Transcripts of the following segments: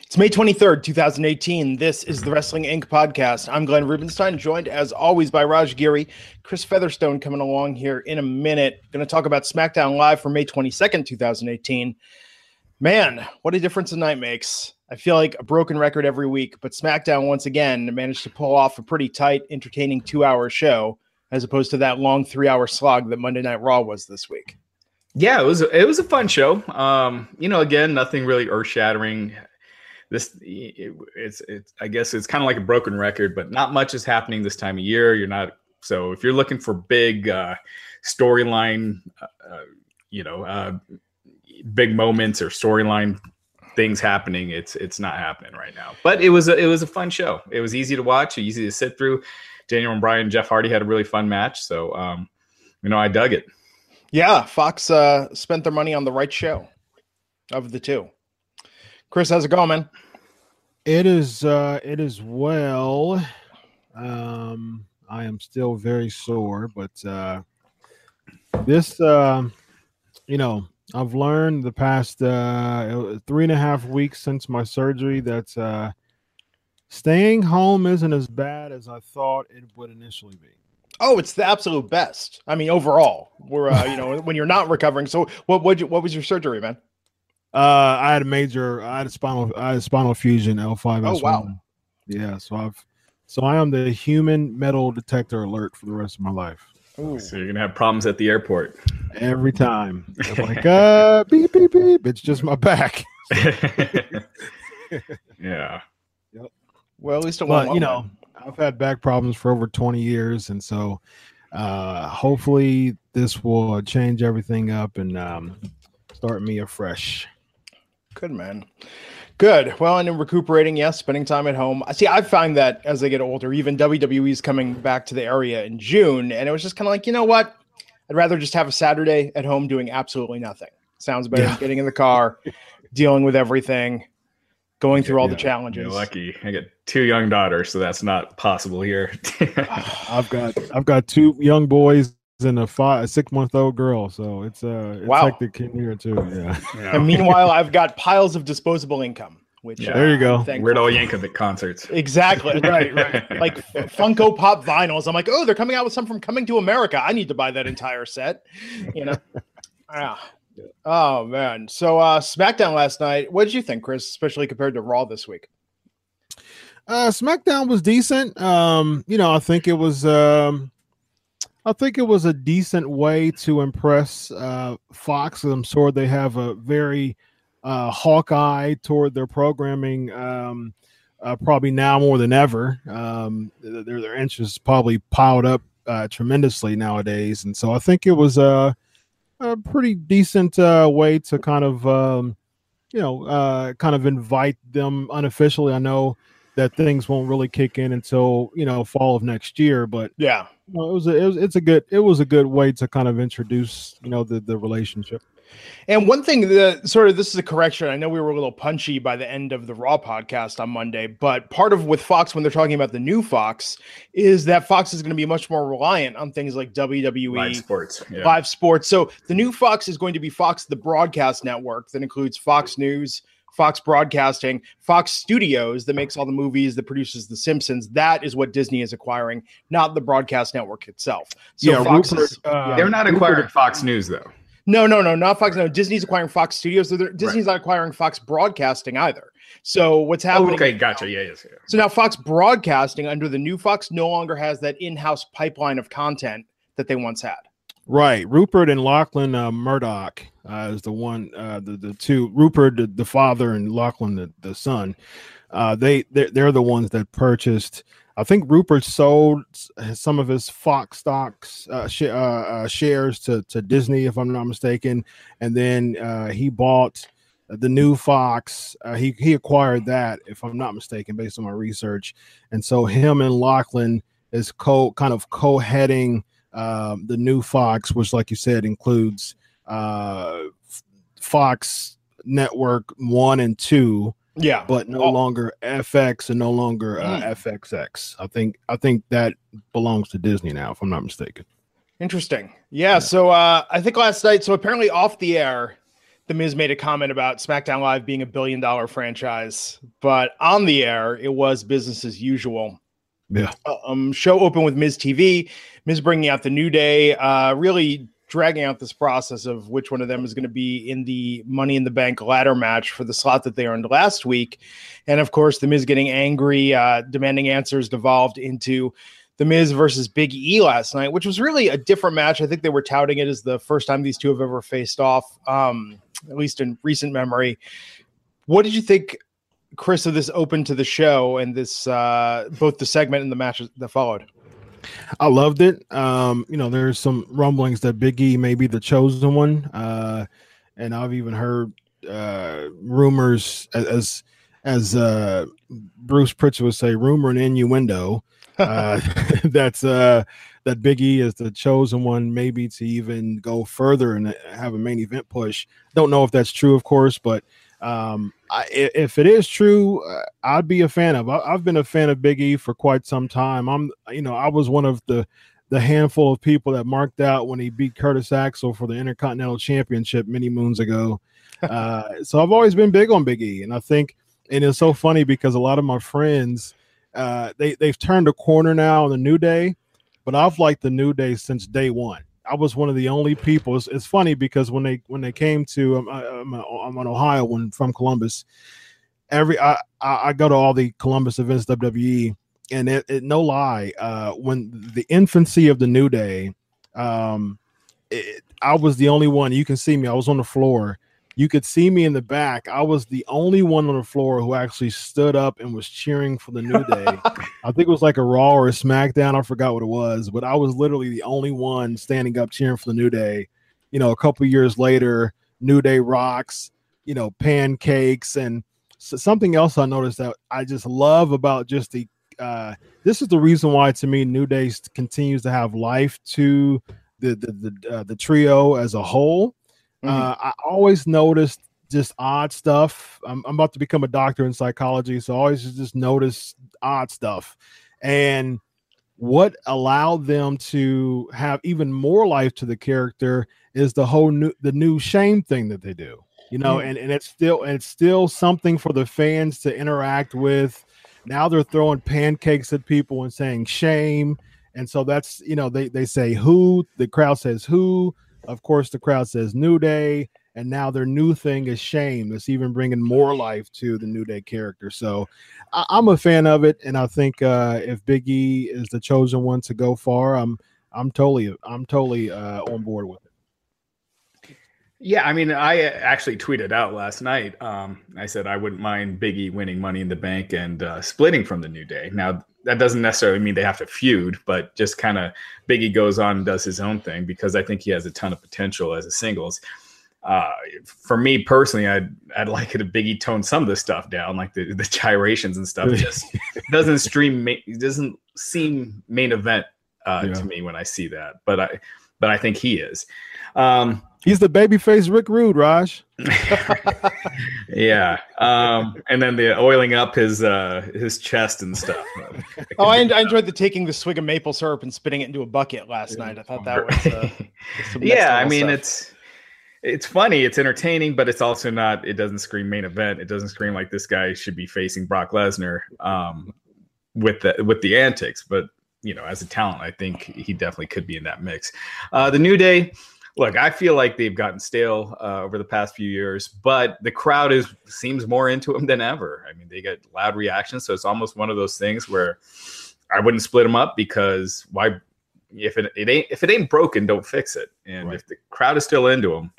It's May 23rd, 2018. This is the Wrestling Inc. podcast. I'm Glenn Rubenstein, joined as always by Raj Giri, Chris Featherstone coming along here in a minute. Going to talk about SmackDown Live for May 22nd, 2018. Man, what a difference a night makes. I feel like a broken record every week, but SmackDown once again managed to pull off a pretty tight, entertaining two hour show as opposed to that long three hour slog that Monday Night Raw was this week. Yeah, it was it was a fun show. Um, you know, again, nothing really earth shattering this it, it's it's I guess it's kind of like a broken record, but not much is happening this time of year. You're not so if you're looking for big uh, storyline, uh, uh, you know, uh, big moments or storyline things happening, it's it's not happening right now. But it was a, it was a fun show. It was easy to watch, easy to sit through. Daniel and Brian, Jeff Hardy had a really fun match, so um, you know I dug it. Yeah, Fox uh, spent their money on the right show of the two. Chris, how's it going, man? It is uh it is well. Um I am still very sore, but uh this uh you know, I've learned the past uh three and a half weeks since my surgery that uh staying home isn't as bad as I thought it would initially be. Oh, it's the absolute best. I mean, overall, we're uh, you know when you're not recovering. So, what what what was your surgery, man? Uh, I had a major, I had a spinal, I had a spinal fusion L5. Oh wow. Yeah, so I've, so I am the human metal detector alert for the rest of my life. Ooh. So you're gonna have problems at the airport every time. It's like uh, beep beep beep. It's just my back. yeah. Yep. Well, at least a but, you know, I've had back problems for over 20 years, and so uh, hopefully this will change everything up and um, start me afresh. Good man. Good. Well, and in recuperating, yes, spending time at home. I see, I find that as I get older, even WWE is coming back to the area in June, and it was just kind of like, you know what? I'd rather just have a Saturday at home doing absolutely nothing. Sounds better yeah. getting in the car, dealing with everything, going through all yeah, the challenges. You're lucky. I get two young daughters, so that's not possible here. I've got I've got two young boys and a five, a six month old girl. So it's uh, it's wow. hectic in here too. Yeah. yeah. And meanwhile, I've got piles of disposable income. Which yeah. uh, there you go. Weird Al Yankovic concerts. Exactly. right. Right. Like Funko Pop vinyls. I'm like, oh, they're coming out with some from Coming to America. I need to buy that entire set. You know. yeah. Oh man. So uh SmackDown last night. What did you think, Chris? Especially compared to Raw this week. Uh SmackDown was decent. Um, you know, I think it was um I think it was a decent way to impress uh, Fox. I'm sure they have a very uh, hawkeye toward their programming. Um, uh, probably now more than ever, um, their their interest probably piled up uh, tremendously nowadays, and so I think it was a, a pretty decent uh, way to kind of um, you know uh, kind of invite them unofficially. I know that things won't really kick in until you know fall of next year, but yeah, you know, it was a, it was it's a good it was a good way to kind of introduce you know the the relationship. And one thing that sort of this is a correction. I know we were a little punchy by the end of the Raw podcast on Monday, but part of with Fox when they're talking about the new Fox is that Fox is going to be much more reliant on things like WWE, live sports, yeah. live sports. So the new Fox is going to be Fox, the broadcast network that includes Fox News, Fox Broadcasting, Fox Studios that makes all the movies that produces The Simpsons. That is what Disney is acquiring, not the broadcast network itself. So yeah, Fox Rupert, is, uh, they're not acquiring Rupert, Fox News though. No, no, no, not Fox. No, Disney's acquiring Fox Studios. So Disney's right. not acquiring Fox Broadcasting either. So what's happening? Oh, okay, gotcha. Yeah, yes. Yeah. So now Fox Broadcasting under the new Fox no longer has that in-house pipeline of content that they once had. Right, Rupert and Lachlan uh, Murdoch uh, is the one, uh, the the two. Rupert, the, the father, and Lachlan, the, the son. Uh, they they're, they're the ones that purchased. I think Rupert sold some of his Fox stocks uh, sh- uh, shares to to Disney, if I'm not mistaken, and then he bought the new Fox. He he acquired that, if I'm not mistaken, based on my research. And so him and Lachlan is co kind of co-heading um, the new Fox, which, like you said, includes uh, Fox Network One and Two. Yeah, but no oh. longer FX and no longer uh, mm. FXX. I think I think that belongs to Disney now, if I'm not mistaken. Interesting. Yeah. yeah. So uh, I think last night. So apparently off the air, the Miz made a comment about SmackDown Live being a billion dollar franchise, but on the air, it was business as usual. Yeah. Uh, um, show open with Miz TV, Miz bringing out the New Day, uh, really dragging out this process of which one of them is going to be in the Money in the Bank ladder match for the slot that they earned last week. And of course, the Miz getting angry, uh, demanding answers devolved into the Miz versus Big E last night, which was really a different match. I think they were touting it as the first time these two have ever faced off, um, at least in recent memory. What did you think, Chris, of this open to the show and this uh, both the segment and the match that followed? I loved it. Um, you know, there's some rumblings that Big E may be the chosen one, uh, and I've even heard uh, rumors as as uh, Bruce Pritchard would say, rumor and innuendo uh, that's uh, that Big E is the chosen one, maybe to even go further and have a main event push. Don't know if that's true, of course, but um, I, if it is true, uh, I'd be a fan of. I, have been a fan of Big E for quite some time. I'm, you know, I was one of the the handful of people that marked out when he beat Curtis Axel for the Intercontinental Championship many moons ago. Uh, so I've always been big on Big E, and I think, and it's so funny because a lot of my friends uh, they they've turned a corner now on the New Day, but I've liked the New Day since day one. I was one of the only people. It's, it's funny because when they when they came to um, I, am I'm an Ohio one from Columbus. Every I, I go to all the Columbus events WWE, and it, it no lie, uh, when the infancy of the New Day, um, it, I was the only one. You can see me. I was on the floor you could see me in the back. I was the only one on the floor who actually stood up and was cheering for the New Day. I think it was like a Raw or a SmackDown. I forgot what it was, but I was literally the only one standing up cheering for the New Day. You know, a couple years later, New Day rocks. You know, pancakes and so something else I noticed that I just love about just the. Uh, this is the reason why, to me, New Day continues to have life to the the the, uh, the trio as a whole Mm-hmm. Uh, I always noticed just odd stuff. I'm, I'm, about to become a doctor in psychology, so I always just notice odd stuff. And what allowed them to have even more life to the character is the whole new the new shame thing that they do. You know, mm-hmm. and, and it's still and it's still something for the fans to interact with. Now they're throwing pancakes at people and saying shame. And so that's you know, they, they say who, the crowd says who, of course, the crowd says New Day, and now their new thing is Shame. It's even bringing more life to the New Day character. So I- am a fan of it, and I think uh, if Big E is the chosen one to go far, I'm I'm totally I'm totally uh, on board with it. Yeah, I mean, I actually tweeted out last night. Um, I said I wouldn't mind Biggie winning Money in the Bank and uh, splitting from the New Day. Now, that doesn't necessarily mean they have to feud, but just kind of Biggie goes on and does his own thing because I think he has a ton of potential as a singles. Uh, for me personally, I'd I'd like it if Biggie tone some of the stuff down, like the, the gyrations and stuff. It just doesn't stream. It doesn't seem main event uh, yeah. to me when I see that. But I but I think he is. Um, He's the babyface Rick Rude, Raj. yeah, um, and then the oiling up his uh, his chest and stuff. oh, I, I, enjoyed the taking the swig of maple syrup and spitting it into a bucket last night. I thought that was uh, yeah. I mean, stuff. it's it's funny, it's entertaining, but it's also not. It doesn't scream main event. It doesn't scream like this guy should be facing Brock Lesnar um, with the with the antics. But you know, as a talent, I think he definitely could be in that mix. Uh, the New Day look, I feel like they've gotten stale uh, over the past few years, but the crowd is seems more into them than ever. I mean, they get loud reactions, so it's almost one of those things where I wouldn't split them up because why? If it, it ain't if it ain't broken, don't fix it. And right. if the crowd is still into them,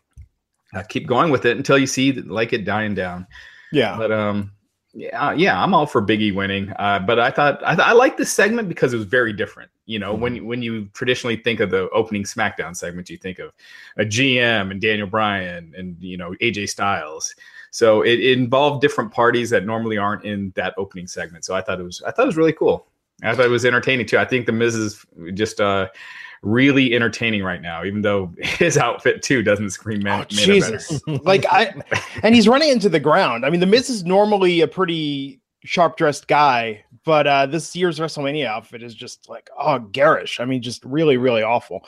uh, keep going with it until you see like it dying down. Yeah, but um, yeah, yeah, I'm all for Biggie winning. Uh, but I thought I, th- I liked this segment because it was very different. You know, mm-hmm. when when you traditionally think of the opening SmackDown segment, you think of a GM and Daniel Bryan and you know AJ Styles. So it, it, involved different parties that normally aren't in that opening segment. So I thought it was I thought it was really cool. I thought it was entertaining too. I think the Miz is just uh, really entertaining right now, even though his outfit too doesn't scream man. Oh, Jesus, like I, and he's running into the ground. I mean, the Miz is normally a pretty sharp dressed guy, but uh, this year's WrestleMania outfit is just like oh garish. I mean, just really really awful.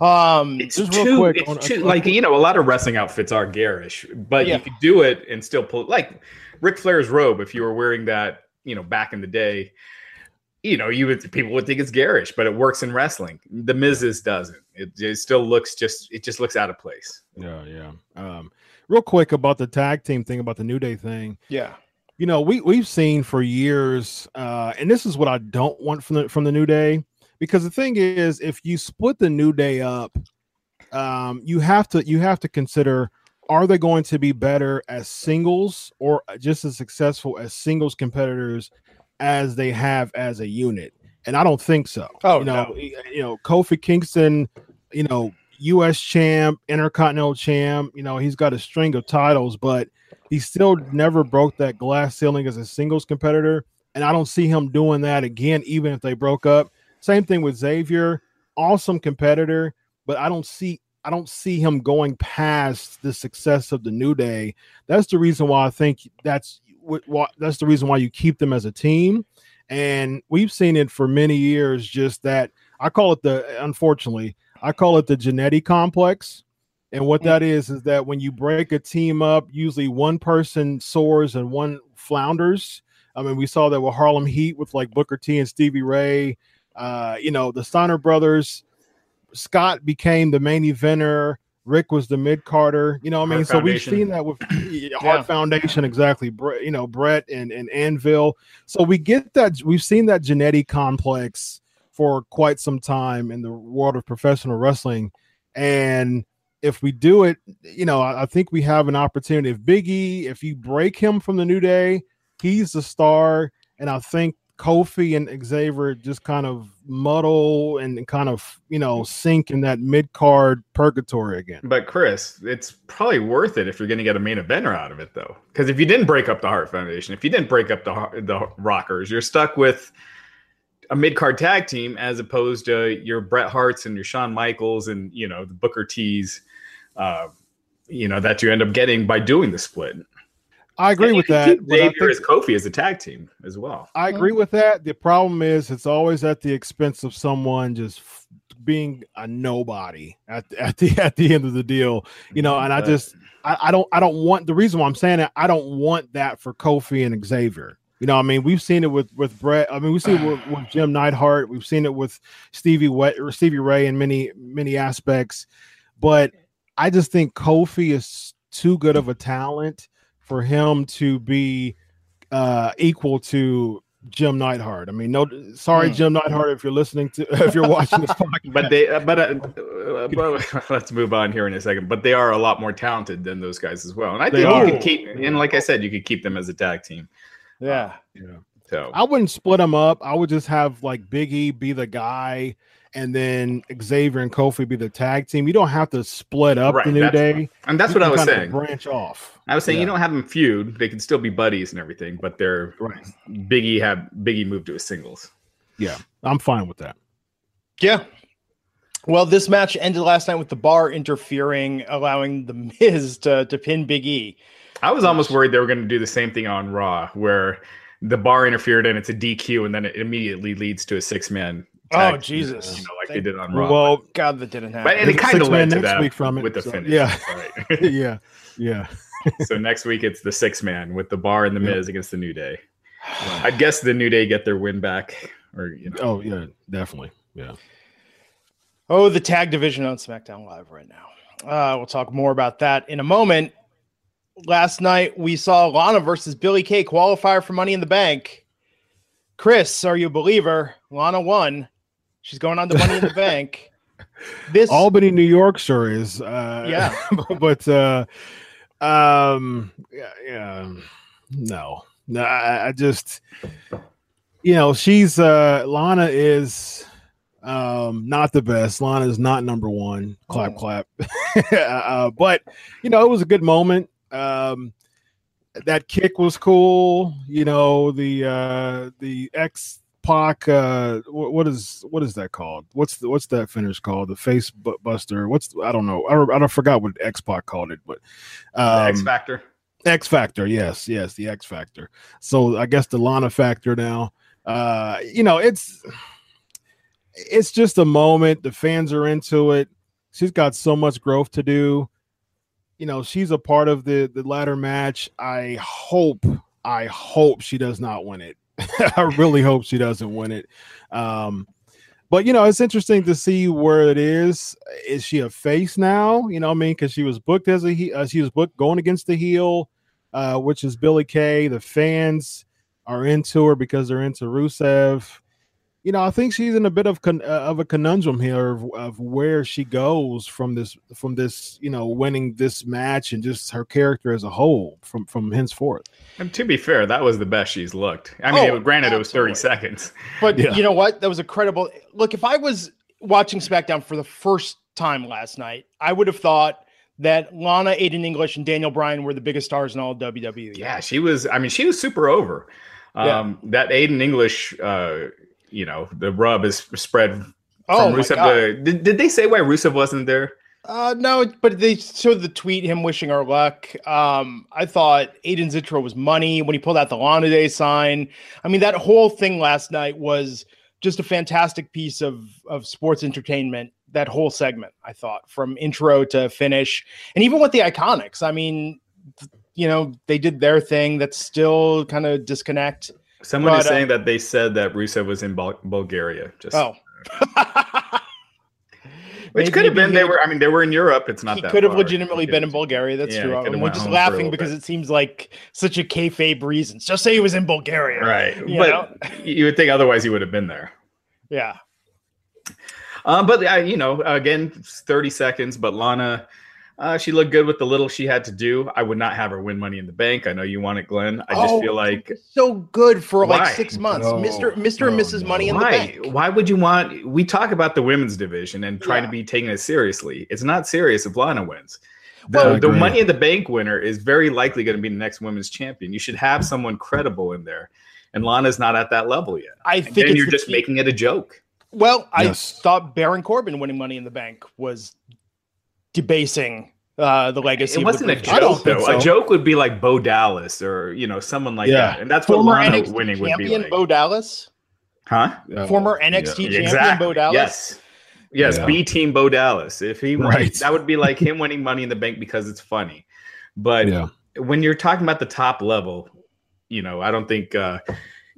Um, it's too, quick, it's too, like you know, a lot of wrestling outfits are garish, but yeah. you could do it and still pull like Ric Flair's robe. If you were wearing that, you know, back in the day. You know, you would people would think it's garish, but it works in wrestling. The Miz's doesn't. It, it still looks just it just looks out of place. Yeah, yeah. Um, real quick about the tag team thing, about the New Day thing. Yeah you know, we we've seen for years, uh, and this is what I don't want from the from the new day, because the thing is, if you split the new day up, um, you have to you have to consider are they going to be better as singles or just as successful as singles competitors as they have as a unit? And I don't think so. Oh, you know, no. Uh, you know, Kofi Kingston, you know, U.S. champ, Intercontinental champ. You know, he's got a string of titles, but he still never broke that glass ceiling as a singles competitor. And I don't see him doing that again, even if they broke up. Same thing with Xavier, awesome competitor, but I don't see I don't see him going past the success of the New Day. That's the reason why I think that's what that's the reason why you keep them as a team. And we've seen it for many years. Just that I call it the unfortunately I call it the Jannetty complex and what that is is that when you break a team up, usually one person soars and one flounders. I mean, we saw that with Harlem Heat with like Booker T and Stevie Ray. Uh, you know, the Steiner brothers. Scott became the main eventer. Rick was the mid carder. You know, I mean, Hart so Foundation. we've seen that with Hart. Foundation, exactly. You know, Brett and, and Anvil. So we get that. We've seen that Jannetty complex for quite some time in the world of professional wrestling, and if we do it, you know, I, I, think we have an opportunity. If Biggie, if you break him from the New Day, he's the star, and I think Kofi and Xavier just kind of muddle and kind of you know sink in that mid card purgatory again. But Chris, it's probably worth it if you're going to get a main eventer out of it, though, because if you didn't break up the Hart Foundation, if you didn't break up the the Rockers, you're stuck with a mid card tag team as opposed to your Bret Harts and your Shawn Michaels and you know the Booker T's uh, you know, that you end up getting by doing the split. I agree with that. Xavier as Kofi as a tag team as well. I agree with that. The problem is it's always at the expense of someone just being a nobody at, at the at the end of the deal. You know, and I just I, I don't I don't want the reason why I'm saying it, I don't want that for Kofi and Xavier. You know, I mean, we've seen it with with Bret. I mean, we've seen it with, with Jim Neidhart. We've seen it with Stevie Wet or Stevie Ray in many many aspects. But I just think Kofi is too good of a talent for him to be uh, equal to Jim Neidhart. I mean, no, sorry, mm. Jim Neidhart, if you're listening to, if you're watching this podcast. but they, uh, but, uh, uh, but let's move on here in a second. But they are a lot more talented than those guys as well. And I think you could keep, and like I said, you could keep them as a tag team. Yeah. yeah. So I wouldn't split them up. I would just have like Biggie be the guy and then Xavier and Kofi be the tag team. You don't have to split up right, the New Day, and that's you what I was saying. Branch off. I was saying yeah. you don't have them feud; they can still be buddies and everything, but they're right. Biggie have Biggie moved to a singles. Yeah, I'm fine with that. Yeah. Well, this match ended last night with the bar interfering, allowing the Miz to, to pin Big E. I was almost worried they were going to do the same thing on Raw, where the bar interfered and it's a DQ, and then it immediately leads to a six man oh Jesus! You know, like Thank, they did on Raw. Well, God, that didn't happen. But and it kind of led to that week from it, with the so, finish. Yeah, right. yeah, yeah. so next week it's the six man with the Bar and the Miz yep. against the New Day. I guess the New Day get their win back, or you know. Oh yeah, definitely. Yeah. Oh, the tag division on SmackDown Live right now. Uh, we'll talk more about that in a moment. Last night we saw Lana versus Billie Kay qualifier for Money in the Bank. Chris, are you a believer? Lana won. She's going on the Money in the Bank. This Albany, New York, sure is. Uh, yeah, but uh, um, yeah, yeah, no, no. I, I just, you know, she's uh, Lana is um not the best lana is not number one clap oh. clap uh, but you know it was a good moment um that kick was cool. You know the uh the X Pac. Uh, what, what is what is that called? What's the, what's that finish called? The face buster. What's I don't know. I, I don't forgot what X Pac called it, but um, X Factor. X Factor. Yes, yes, the X Factor. So I guess the Lana Factor now. Uh, you know, it's it's just a moment. The fans are into it. She's got so much growth to do. You know, she's a part of the the ladder match. I hope, I hope she does not win it. I really hope she doesn't win it. Um, but you know, it's interesting to see where it is. Is she a face now? You know, I mean, because she was booked as a uh, she was booked going against the heel, uh, which is Billie Kay. The fans are into her because they're into Rusev you know, I think she's in a bit of con- uh, of a conundrum here of, of, where she goes from this from this you know winning this match and just her character as a whole from from henceforth. And to be fair, that was the best she's looked. I mean, oh, granted, absolutely. it was thirty seconds, but yeah. you know what? That was a credible Look, if I was watching SmackDown for the first time last night, I would have thought that Lana, Aiden English, and Daniel Bryan were the biggest stars in all WWE. Yeah, she was. I mean, she was super over. Um, yeah. That Aiden English. Uh, you know the rub is spread from oh Rusev. To, did, did they say why Rusev wasn't there? Uh, no, but they showed the tweet him wishing her luck. Um, I thought Aiden's intro was money when he pulled out the Lana Day sign. I mean, that whole thing last night was just a fantastic piece of of sports entertainment. That whole segment, I thought, from intro to finish, and even with the iconics. I mean, you know, they did their thing. That's still kind of disconnect. Someone but, is saying uh, that they said that Rusev was in Bul- Bulgaria. Just oh. Which could have been they were. I mean, they were in Europe. It's not. He could have legitimately been in Bulgaria. That's yeah, true. And we're just laughing because it seems like such a kayfabe reason. Just say he was in Bulgaria, right? You but know? you would think otherwise he would have been there. Yeah. Um, but uh, you know, again, thirty seconds. But Lana uh, she looked good with the little she had to do. I would not have her win Money in the Bank. I know you want it, Glenn. I just oh, feel like so good for why? like six months, Mister Mister and Mrs. No. Money in why? the Bank. Why would you want? We talk about the women's division and trying yeah. to be taking it seriously. It's not serious if Lana wins. The, well, the Money in the Bank winner is very likely going to be the next women's champion. You should have someone credible in there, and Lana's not at that level yet. I think you're just key. making it a joke. Well, yes. I thought Baron Corbin winning Money in the Bank was debasing uh, the legacy. It wasn't a joke though. So. A joke would be like Bo Dallas or you know someone like yeah. that, and that's Former what Lana NXT winning would be like. Bo Dallas, huh? Former NXT yeah. champion exactly. Bo Dallas. Yes. Yes, yeah. B Team Bo Dallas. If he won, right. that would be like him winning Money in the Bank because it's funny. But yeah. when you're talking about the top level, you know, I don't think uh,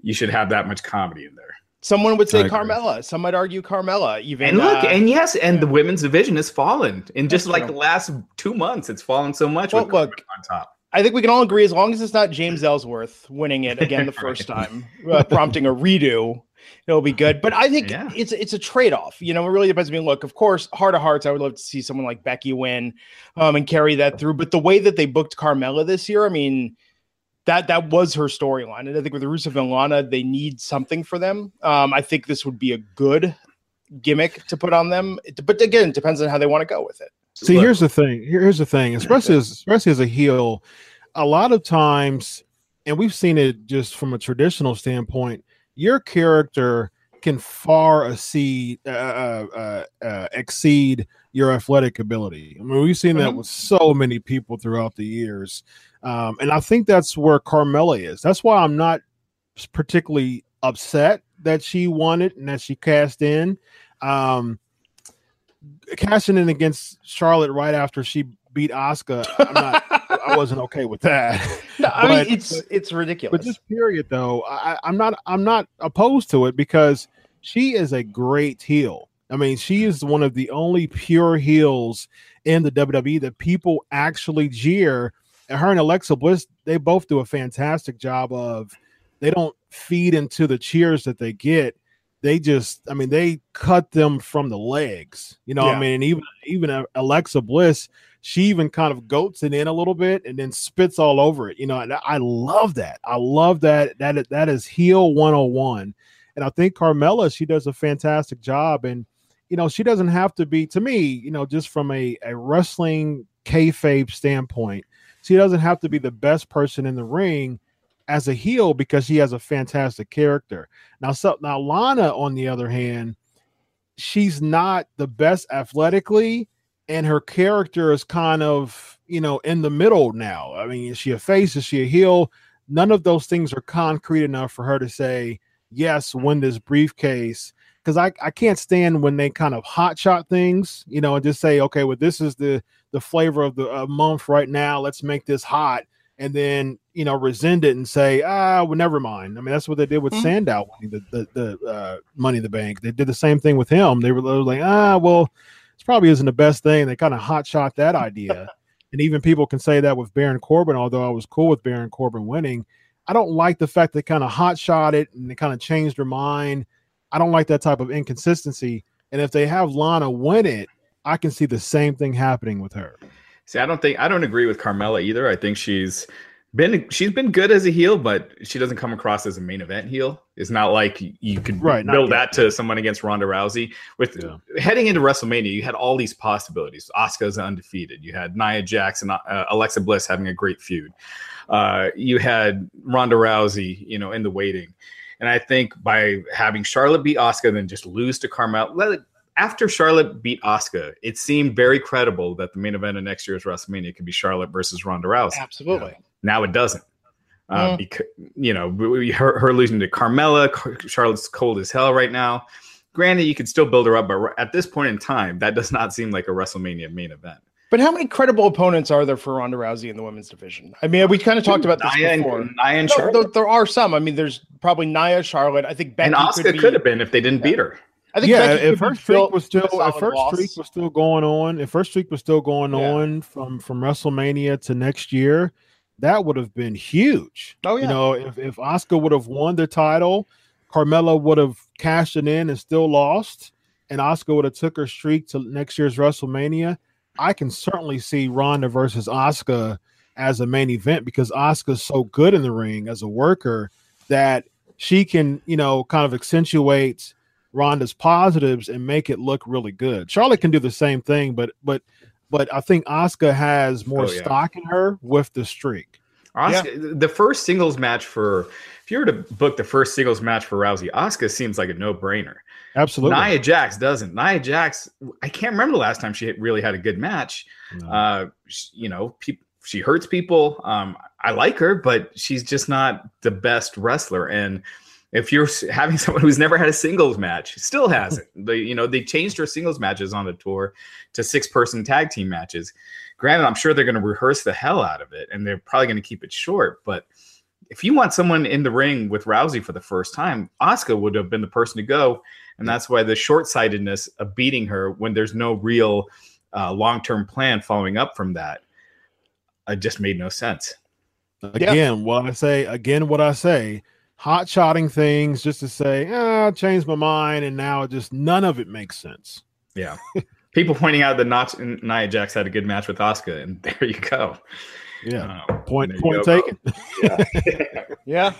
you should have that much comedy in there. Someone would say Carmella. Some might argue Carmella. Even and look, uh, and yes, and yeah. the women's division has fallen in just like the last two months. It's fallen so much. Well, look, on top. I think we can all agree as long as it's not James Ellsworth winning it again the first time, uh, prompting a redo, it'll be good. But I think yeah. it's it's a trade off. You know, it really depends. I mean, look, of course, heart of hearts, I would love to see someone like Becky win um, and carry that through. But the way that they booked Carmella this year, I mean that that was her storyline. And I think with Rusev and Lana, they need something for them. Um, I think this would be a good gimmick to put on them. But again, it depends on how they want to go with it. See, here's the thing. Here's the thing, especially as especially as a heel, a lot of times, and we've seen it just from a traditional standpoint, your character can far exceed uh, uh, uh, uh exceed your athletic ability. I mean, we've seen that mm-hmm. with so many people throughout the years. Um, and I think that's where Carmella is. That's why I'm not particularly upset that she won it and that she cast in. Um, cashing in against Charlotte right after she beat Asuka, I'm not, I wasn't okay with that. No, I but, mean it's it's ridiculous. But this period though, I, I'm not I'm not opposed to it because she is a great heel. I mean, she is one of the only pure heels in the WWE that people actually jeer and her and Alexa Bliss, they both do a fantastic job of they don't feed into the cheers that they get. They just, I mean, they cut them from the legs. You know, yeah. I mean, even even Alexa Bliss, she even kind of goats it in a little bit and then spits all over it. You know, and I love that. I love that. That that is heel 101. And I think Carmella, she does a fantastic job. And you know, she doesn't have to be to me, you know, just from a, a wrestling kayfabe standpoint She doesn't have to be the best person in the ring as a heel because she has a fantastic character. Now, so now Lana, on the other hand, she's not the best athletically, and her character is kind of you know in the middle now. I mean, is she a face? Is she a heel? None of those things are concrete enough for her to say yes, win this briefcase. Because I, I can't stand when they kind of hot shot things, you know, and just say, okay, well, this is the the flavor of the uh, month right now. Let's make this hot, and then you know rescind it and say, ah, well, never mind. I mean, that's what they did with mm-hmm. Sandow the the, the uh, Money in the Bank. They did the same thing with him. They were like, ah, well, this probably isn't the best thing. They kind of hot shot that idea, and even people can say that with Baron Corbin. Although I was cool with Baron Corbin winning, I don't like the fact they kind of hot shot it and they kind of changed their mind. I don't like that type of inconsistency. And if they have Lana win it, I can see the same thing happening with her. See, I don't think I don't agree with Carmella either. I think she's been she's been good as a heel, but she doesn't come across as a main event heel. It's not like you could right, build that to someone against Ronda Rousey. With yeah. heading into WrestleMania, you had all these possibilities. Asuka's undefeated. You had Nia Jax and uh, Alexa Bliss having a great feud. Uh, you had Ronda Rousey, you know, in the waiting. And I think by having Charlotte beat Asuka, then just lose to Carmella, after Charlotte beat Asuka, it seemed very credible that the main event of next year's WrestleMania could be Charlotte versus Ronda Rousey. Absolutely. Now it doesn't. Uh, mm. because you know we, her, her losing to Carmella, Charlotte's cold as hell right now. Granted, you could still build her up, but at this point in time, that does not seem like a WrestleMania main event. But how many credible opponents are there for Ronda Rousey in the women's division? I mean, we kind of talked about this Nia before. And, Nia and no, Charlotte. There, there, are some. I mean, there's probably Nia, Charlotte. I think Becky and Asuka could, be, could have been if they didn't yeah. beat her. I think yeah, if first streak was still if first loss. streak was still going on, if first streak was still going yeah. on from from WrestleMania to next year, that would have been huge. Oh yeah, you know, if if Asuka would have won the title, Carmella would have cashed it in and still lost, and Asuka would have took her streak to next year's WrestleMania. I can certainly see Ronda versus Asuka as a main event because Asuka's so good in the ring as a worker that she can, you know, kind of accentuate Ronda's positives and make it look really good. Charlotte can do the same thing, but but but I think Asuka has oh, more oh, yeah. stock in her with the streak. Asuka, yeah. the first singles match for if you were to book the first singles match for Rousey, Asuka seems like a no brainer. Absolutely. Nia Jax doesn't. Nia Jax, I can't remember the last time she really had a good match. No. Uh, she, you know, pe- she hurts people. Um, I like her, but she's just not the best wrestler. And if you're having someone who's never had a singles match, still hasn't. they, you know, they changed her singles matches on the tour to six person tag team matches. Granted, I'm sure they're going to rehearse the hell out of it, and they're probably going to keep it short. But if you want someone in the ring with Rousey for the first time, Asuka would have been the person to go and that's why the short-sightedness of beating her when there's no real uh, long-term plan following up from that uh, just made no sense. Again yeah. what i say again what i say hot shotting things just to say ah, i changed my mind and now just none of it makes sense. Yeah. People pointing out that Not- nia jax had a good match with Asuka, and there you go. Yeah. Uh, point point taken. Yeah. Yeah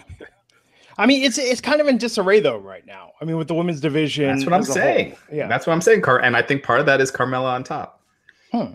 I mean, it's it's kind of in disarray though right now. I mean, with the women's division. That's what I'm saying. Whole. Yeah, that's what I'm saying. Car- and I think part of that is Carmella on top. Hmm.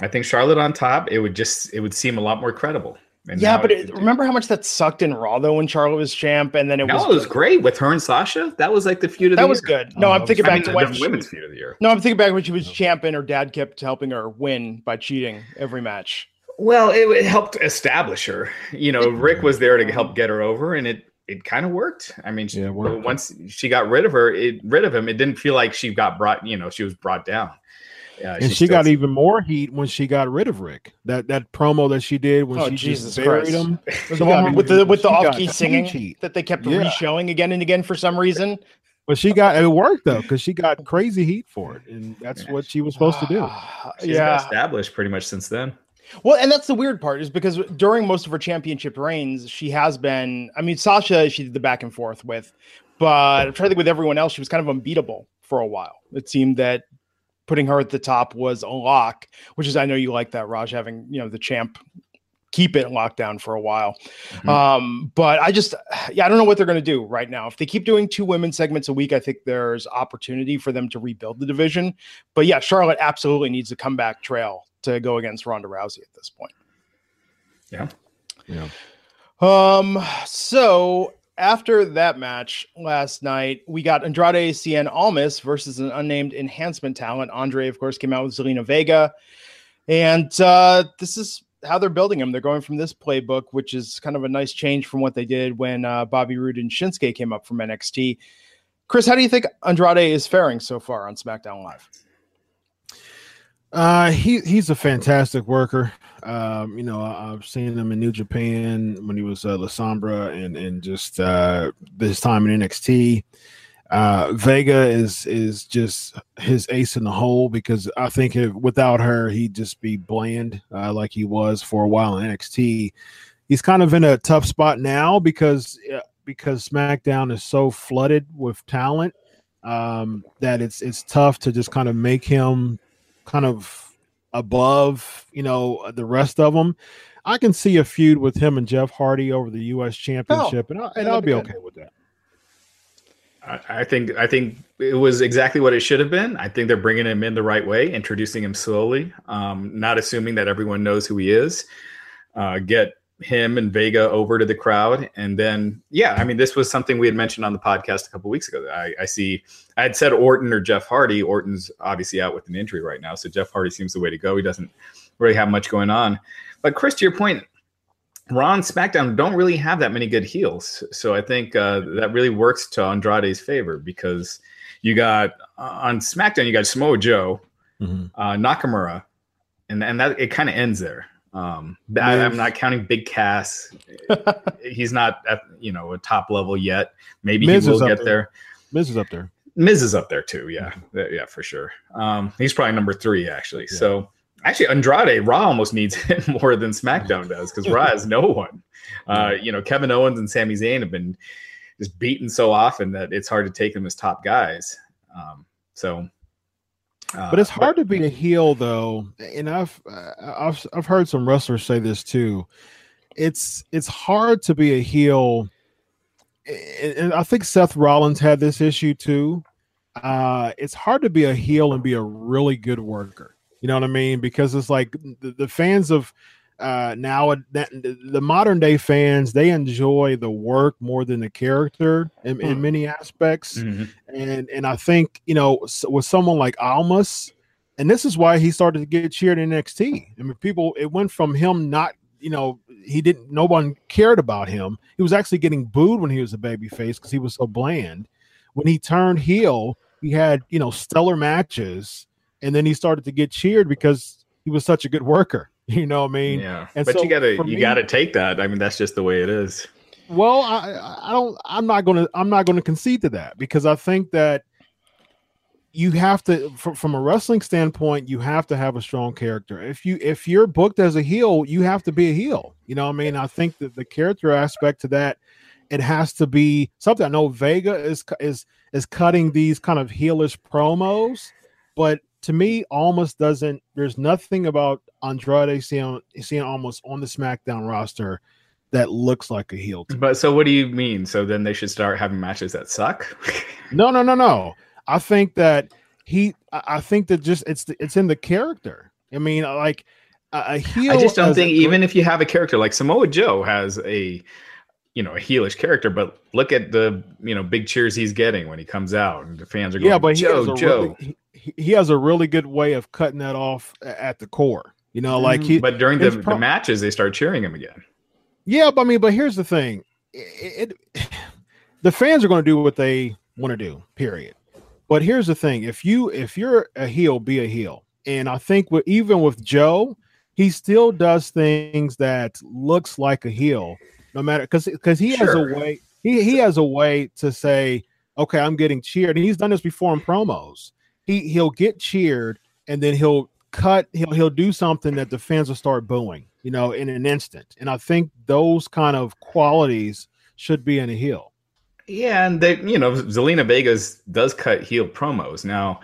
I think Charlotte on top. It would just it would seem a lot more credible. And yeah, but it, remember how much that sucked in Raw though when Charlotte was champ, and then it no, was it was great with her and Sasha. That was like the feud of that the was good. No, I'm thinking back to when she, women's feud of the year. No, I'm thinking back when she was champ and her dad kept helping her win by cheating every match. Well, it, it helped establish her. You know, Rick was there to help get her over, and it it kind of worked. I mean, she, yeah, once she got rid of her, it rid of him, it didn't feel like she got brought. You know, she was brought down. Uh, and she got even more heat when she got rid of Rick. That that promo that she did when oh, she Jesus buried Christ. him, the one with the with the off key singing heat. that they kept yeah. re-showing again and again for some reason. But she got it worked though because she got crazy heat for it, and that's what she was supposed to do. She's yeah, established pretty much since then. Well, and that's the weird part is because during most of her championship reigns, she has been. I mean, Sasha, she did the back and forth with, but I'm trying to think with everyone else, she was kind of unbeatable for a while. It seemed that putting her at the top was a lock, which is I know you like that, Raj, having you know the champ keep it locked down for a while. Mm-hmm. Um, but I just, yeah, I don't know what they're going to do right now. If they keep doing two women segments a week, I think there's opportunity for them to rebuild the division. But yeah, Charlotte absolutely needs a comeback trail to go against Ronda Rousey at this point. Yeah. Yeah. Um. So after that match last night, we got Andrade Cien Almas versus an unnamed enhancement talent. Andre, of course, came out with Zelina Vega, and uh, this is how they're building him. They're going from this playbook, which is kind of a nice change from what they did when uh, Bobby Roode and Shinsuke came up from NXT. Chris, how do you think Andrade is faring so far on SmackDown Live? Uh, he he's a fantastic worker. Um, you know, I, have seen him in New Japan when he was uh, La Sombra, and and just uh, this time in NXT. Uh, Vega is is just his ace in the hole because I think if, without her he'd just be bland uh, like he was for a while in NXT. He's kind of in a tough spot now because uh, because SmackDown is so flooded with talent um, that it's it's tough to just kind of make him kind of above, you know, the rest of them. I can see a feud with him and Jeff Hardy over the U.S. Championship, oh, and, I, and I'll be, be okay with that. I think I think it was exactly what it should have been. I think they're bringing him in the right way, introducing him slowly, um, not assuming that everyone knows who he is. Uh, get him and Vega over to the crowd. And then, yeah, I mean, this was something we had mentioned on the podcast a couple weeks ago. I, I, see, I had said Orton or Jeff Hardy. Orton's obviously out with an injury right now. So Jeff Hardy seems the way to go. He doesn't really have much going on. But Chris, to your point, Raw and SmackDown don't really have that many good heels. So I think uh, that really works to Andrade's favor because you got uh, on SmackDown, you got Samoa Joe, mm-hmm. uh, Nakamura, and, and that it kind of ends there. Um, I, am not counting Big Cass. He's not at you know a top level yet. Maybe Miz he will get there. there. Miz is up there. Miz is up there too. Yeah, mm-hmm. yeah, for sure. Um, he's probably number three actually. Yeah. So actually, Andrade Raw almost needs him more than SmackDown does because Raw has no one. Uh, you know, Kevin Owens and Sami Zayn have been just beaten so often that it's hard to take them as top guys. Um, so but it's uh, hard but, to be a heel though, and I've uh, I've I've heard some wrestlers say this too. It's it's hard to be a heel, and I think Seth Rollins had this issue too. Uh, it's hard to be a heel and be a really good worker. You know what I mean? Because it's like the, the fans of uh, now the modern day fans they enjoy the work more than the character in, in hmm. many aspects. Mm-hmm. and and i think you know with someone like almas and this is why he started to get cheered in nxt i mean people it went from him not you know he didn't no one cared about him. He was actually getting booed when he was a baby face because he was so bland. When he turned heel he had you know stellar matches and then he started to get cheered because he was such a good worker You know what I mean? Yeah. And but so you gotta you me, gotta take that. I mean, that's just the way it is. Well, I I don't I'm not gonna I'm not gonna concede to that because I think that you have to from, from a wrestling standpoint you have to have a strong character if you if you're booked as a heel you have to be a heel you know what i mean i think that the character aspect to that it has to be something i know vega is is is cutting these kind of heelish promos but to me almost doesn't there's nothing about Andrade seeing seeing almost on the SmackDown roster that looks like a heel. But so what do you mean? So then they should start having matches that suck? no, no, no, no. I think that he I think that just it's it's in the character. I mean, like a heel. I just don't think even if you have a character like Samoa Joe has a you know a heelish character, but look at the you know big cheers he's getting when he comes out, and the fans are going, "Yeah, but Joe, Joe." Really, he, he has a really good way of cutting that off at the core. You know, like mm-hmm. he. But during the, pro- the matches, they start cheering him again. Yeah, but I mean, but here's the thing: it, it the fans are going to do what they want to do. Period. But here's the thing: if you if you're a heel, be a heel. And I think with, even with Joe, he still does things that looks like a heel, no matter because because he sure. has a way he he has a way to say, okay, I'm getting cheered, and he's done this before in promos. He he'll get cheered, and then he'll cut he'll he'll do something that the fans will start booing you know in an instant and i think those kind of qualities should be in a heel yeah and they you know zelina vegas does cut heel promos now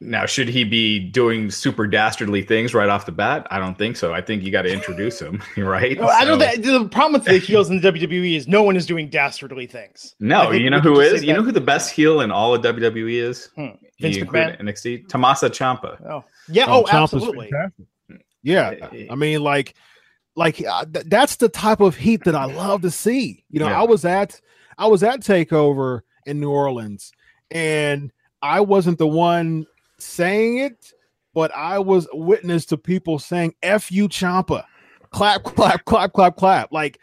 now should he be doing super dastardly things right off the bat i don't think so i think you got to introduce him right well, so. i don't think the problem with the heels in the wwe is no one is doing dastardly things no you know who is you know who the best heel in all of wwe is hmm. Vince McMahon? NXT Tommaso Ciampa oh yeah. Oh, oh absolutely. Yeah. I mean, like, like uh, th- that's the type of heat that I love to see. You know, Yeah. I was at I was at Takeover in New Orleans, and I wasn't the one saying it, but I was witness to people saying "F you, Ciampa," clap, clap, clap, clap, clap. Like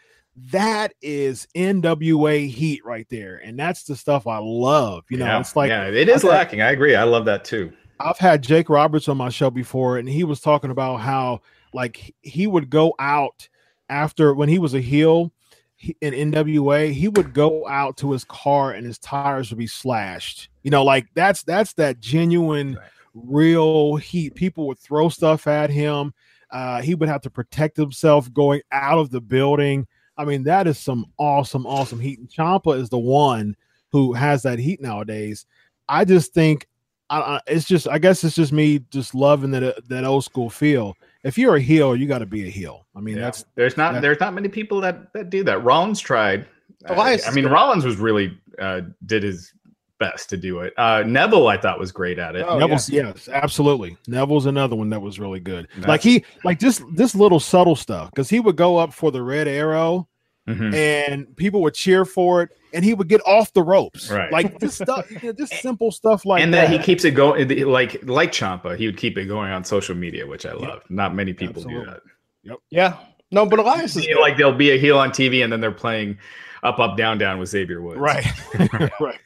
that is NWA heat right there, and that's the stuff I love. You know, yeah, it's like yeah, it is I've had- lacking. I agree. I love that too. I've had Jake Roberts on my show before, and he was talking about how like he would go out after when he was a heel he- in NWA, he would go out to his car and his tires would be slashed. You know, like that's that's that genuine, Right. real heat. People would throw stuff at him. Uh, he would have to protect himself going out of the building. I mean, that is some awesome, awesome heat. And Ciampa is the one who has that heat nowadays. I just think I, I, it's just I guess it's just me just loving that that old school feel. If you're a heel, you got to be a heel. I mean, Yeah. that's there's not that- there's not many people that that do that. Rollins tried. Uh, Elias I is mean, good. Rollins was really uh, did his best to do it. Uh, Neville, I thought was great at it. Oh, Neville's yes, absolutely. Neville's another one that was really good. That's- like he like just this little subtle stuff because he would go up for the red arrow Mhm. and people would cheer for it and he would get off the ropes. Right. Like just stuff, you know, just simple stuff like and that. that he keeps it going like like Ciampa, he would keep it going on social media, which I love. Not many people Absolutely. do that. Yep yeah. No, but Elias is like they'll be a heel on TV and then they're playing up, up, down, down with Xavier Woods. right. right.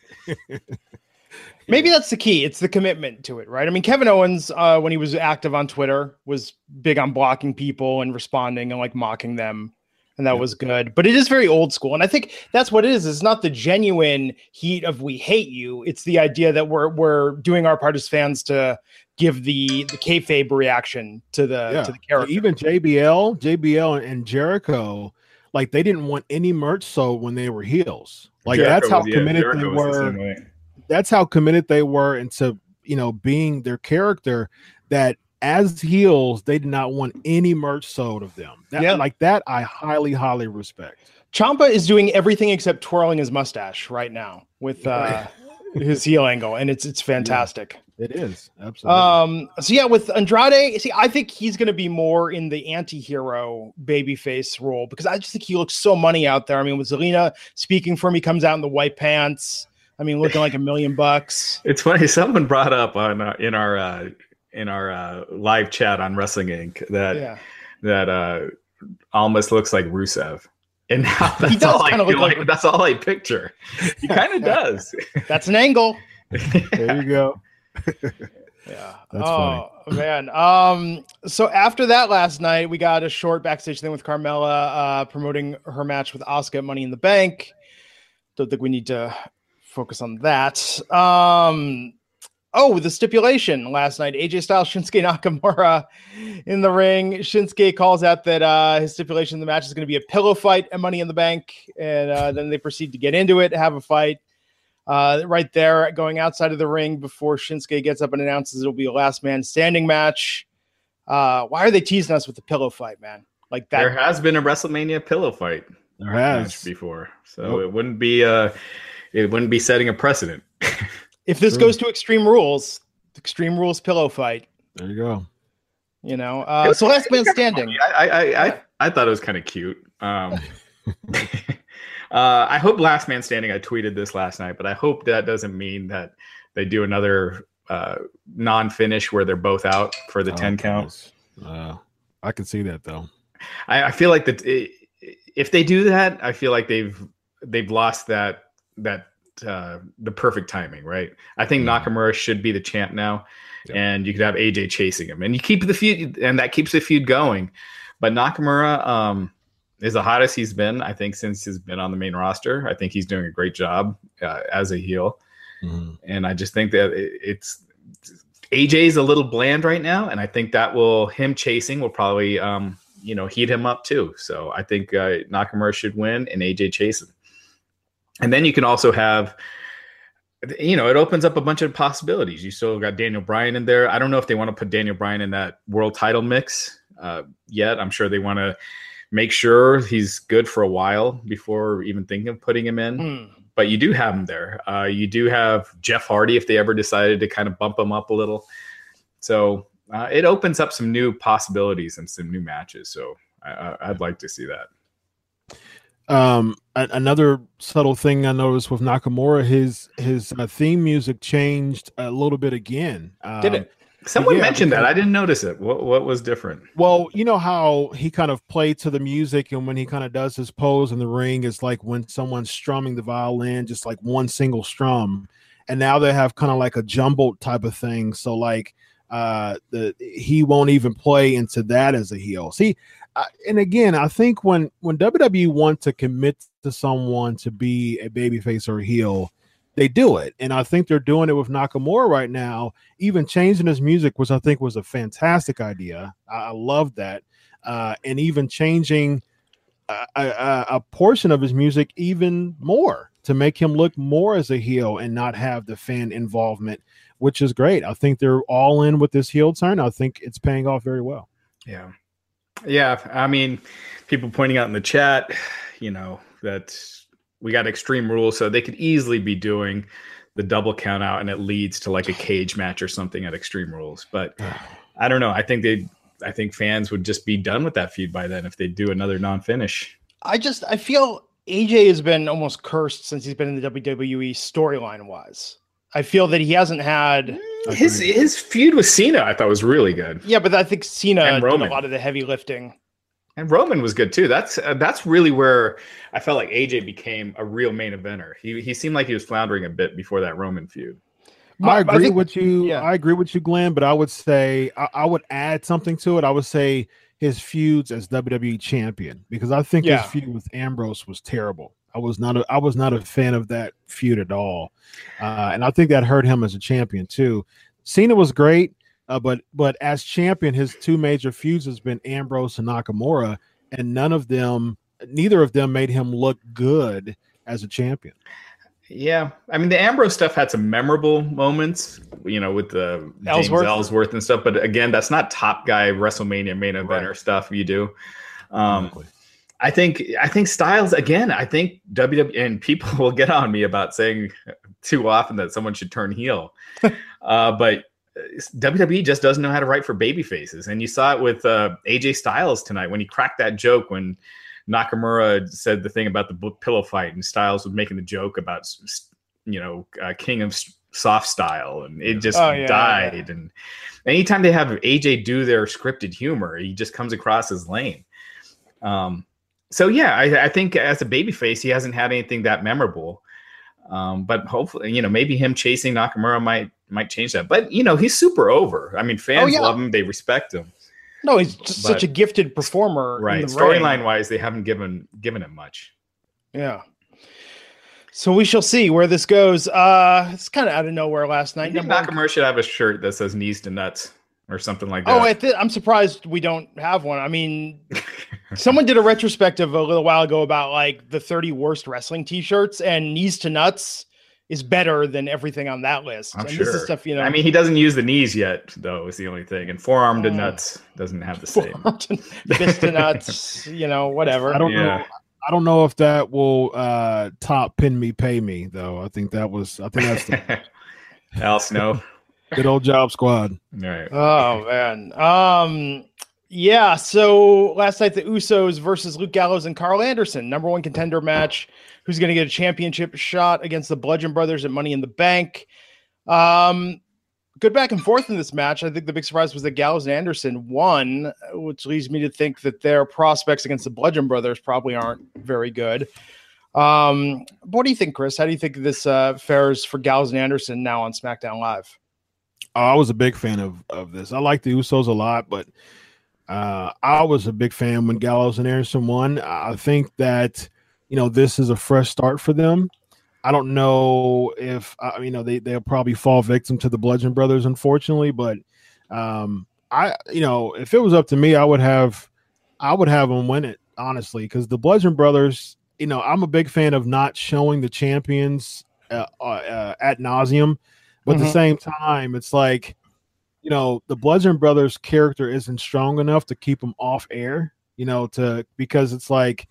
Maybe that's the key. It's the commitment to it, right? I mean, Kevin Owens, uh, when he was active on Twitter, was big on blocking people and responding and like mocking them, and that was good. But it is very old school, and I think that's what it is. It's not the genuine heat of "we hate you." It's the idea that we're we're doing our part as fans to give the the kayfabe reaction to the Yeah. to the character. Even JBL, JBL and Jericho, like they didn't want any merch sold when they were heels. Like Jericho that's how was- committed Jericho they was the were. that's how committed they were into you know being their character that as heels they did not want any merch sold of them that, Yeah. like that i highly highly respect Ciampa is doing everything except twirling his mustache right now with uh, his heel angle, and it's it's fantastic. it is absolutely Um, so yeah, with Andrade, see, I think he's going to be more in the anti-hero babyface role because I just think he looks so money out there. I mean, with Zelina speaking for him, he comes out in the white pants. I mean, looking like a million bucks. It's funny. Someone brought up on uh, in our uh, in our uh, live chat on Wrestling Inc. that Yeah, that uh, almost looks like Rusev. And now that's does all I kinda feel look like, like- that's all I picture. He kind of does. that's an angle. there you go Yeah. That's oh man. Um. So after that last night, we got a short backstage thing with Carmella, uh, promoting her match with Asuka at Money in the Bank. Don't think we need to focus on that. Um. Oh, the stipulation last night: AJ Styles, Shinsuke Nakamura in the ring. Shinsuke calls out that uh, his stipulation in the match is going to be a pillow fight at Money in the Bank, and uh, then they proceed to get into it, have a fight uh, right there going outside of the ring before Shinsuke gets up and announces it'll be a last man standing match. Uh, why are they teasing us with the pillow fight, man? Like that. there has been a WrestleMania pillow fight there has before, so Nope. it wouldn't be uh, it wouldn't be setting a precedent. if this True. goes to Extreme Rules, Extreme Rules pillow fight, there you go you know. Uh, so last man standing. I I I, I, I thought it was kind of cute. Um, uh, I hope Last Man Standing. I tweeted this last night, but I hope that doesn't mean that they do another uh, non-finish where they're both out for the Oh, ten count. goodness. uh, i can see that though I, I feel like that if they do that, I feel like they've they've lost that that uh, the perfect timing, right? I think Mhm. Nakamura should be the champ now, Yep. and you could have AJ chasing him, and you keep the feud, and that keeps the feud going. But Nakamura um, is the hottest he's been, I think, since he's been on the main roster. I think he's doing a great job uh, as a heel, Mhm. and I just think that it, it's AJ's a little bland right now, and I think that will him chasing will probably um, you know heat him up too. So I think uh, Nakamura should win and AJ chasing, and then you can also have. You know, it opens up a bunch of possibilities. You still got Daniel Bryan in there. I don't know if they want to put Daniel Bryan in that world title mix uh, yet. I'm sure they want to make sure he's good for a while before even thinking of putting him in Hmm. but you do have him there. Uh, you do have Jeff Hardy if they ever decided to kind of bump him up a little. So uh, it opens up some new possibilities and some new matches. So I, would like to see that. Um, a- another subtle thing I noticed with Nakamura, his his uh, theme music changed a little bit again. Um, Did it? Someone yeah, mentioned that. I didn't notice it. What what was different? Well, you know how he kind of played to the music, and when he kind of does his pose in the ring, it's like when someone's strumming the violin, just like one single strum. And now they have kind of like a jumbled type of thing. So like uh the he won't even play into that as a heel. See, and again, I think when when WWE wants to commit to someone to be a babyface or a heel, they do it, and I think they're doing it with Nakamura right now. Even changing his music, which I think was a fantastic idea. I, I love that, uh, and even changing a, a, a portion of his music even more to make him look more as a heel and not have the fan involvement, which is great. I think they're all in with this heel turn. I think it's paying off very well. Yeah. Yeah, I mean, people pointing out in the chat, you know, that we got extreme rules, so they could easily be doing the double count out, and it leads to like a cage match or something at Extreme Rules. But I don't know. I think they, I think fans would just be done with that feud by then if they do another non-finish. I just I feel AJ has been almost cursed since he's been in the WWE storyline wise. I feel that he hasn't had mm. His his feud with Cena. I thought was really good. Yeah, but I think Cena and Roman did a lot of the heavy lifting. And Roman was good too. That's uh, that's really where I felt like AJ became a real main eventer. He he seemed like he was floundering a bit before that Roman feud. I agree I think, with you. Yeah. I agree with you, Glenn. But I would say I, I, would add something to it. I would say his feuds as WWE champion because I think yeah. his feud with Ambrose was terrible. I was not a I was not a fan of that feud at all, uh, and I think that hurt him as a champion too. Cena was great, uh, but but as champion, his two major feuds has been Ambrose and Nakamura, and none of them, neither of them, made him look good as a champion. Yeah, I mean the Ambrose stuff had some memorable moments, you know, with the Ellsworth. James Ellsworth and stuff. But again, that's not top guy WrestleMania main eventer right. stuff you do. Um, exactly. I think I think Styles again. I think WWE and people will get on me about saying too often that someone should turn heel, uh, but WWE just doesn't know how to write for baby faces, and you saw it with uh, AJ Styles tonight when he cracked that joke when Nakamura said the thing about the pillow fight, and Styles was making the joke about you know uh, King of Soft Style, and it just oh, yeah, died. Yeah. And anytime they have AJ do their scripted humor, he just comes across as lame. Um, so yeah, I, I, think as a babyface, he hasn't had anything that memorable. Um, but hopefully, you know, maybe him chasing Nakamura might might change that. But you know, he's super over. I mean, fans oh, yeah. love him; they respect him. No, he's just but, such a gifted performer. Right, storyline wise, they haven't given given him much. Yeah. So we shall see where this goes. Uh It's kind of out of nowhere last night. Nakamura should have a shirt that says "knees to nuts." or something like oh, that. Oh, th- I'm surprised we don't have one. I mean, someone did a retrospective a little while ago about like the 30 worst wrestling T-shirts, and knees to nuts is better than everything on that list. I'm and sure. stuff, you know. I mean, he doesn't use the knees yet, though. Is the only thing. And forearm to uh, nuts doesn't have the same. fist to nuts, you know, whatever. I don't yeah. know. I don't know if that will uh top pin me, pay me though. I think that was. I think that's the. Al Snow. Good old job squad. All right. Oh man. Um yeah, so last night the Usos versus Luke Gallows and Karl Anderson, number one contender match. Who's going to get a championship shot against the Bludgeon Brothers at Money in the Bank? Um, good back and forth in this match. I think the big surprise was that Gallows and Anderson won, which leads me to think that their prospects against the Bludgeon Brothers probably aren't very good. Um, what do you think, Chris? How do you think this uh, fares for Gallows and Anderson now on SmackDown Live? I was a big fan of of this. I like the Usos a lot, but uh, I was a big fan when Gallows and Anderson won. I think that you know this is a fresh start for them. I don't know if uh, you know they they'll probably fall victim to the Bludgeon Brothers, unfortunately. But um, I you know if it was up to me, I would have I would have them win it honestly because the Bludgeon Brothers. You know, I'm a big fan of not showing the champions uh, uh, uh at nauseum but mm-hmm. at the mm-hmm. same time, it's like, you know, the Bludgeon Brothers character isn't strong enough to keep them off air, you know, to because it's like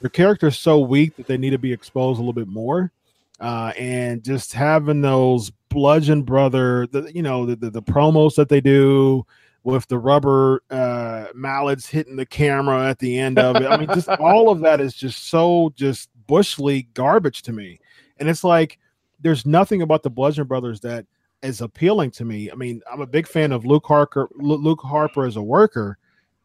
their character is so weak that they need to be exposed a little bit more. Uh, and just having those Bludgeon Brother, the, you know, the, the, the promos that they do, with the rubber uh, mallets hitting the camera at the end of it. I mean, just all of that is just so just bush league garbage to me. And it's like there's nothing about the Bludgeon Brothers that is appealing to me. I mean, I'm a big fan of Luke Harper, Luke Harper as a worker,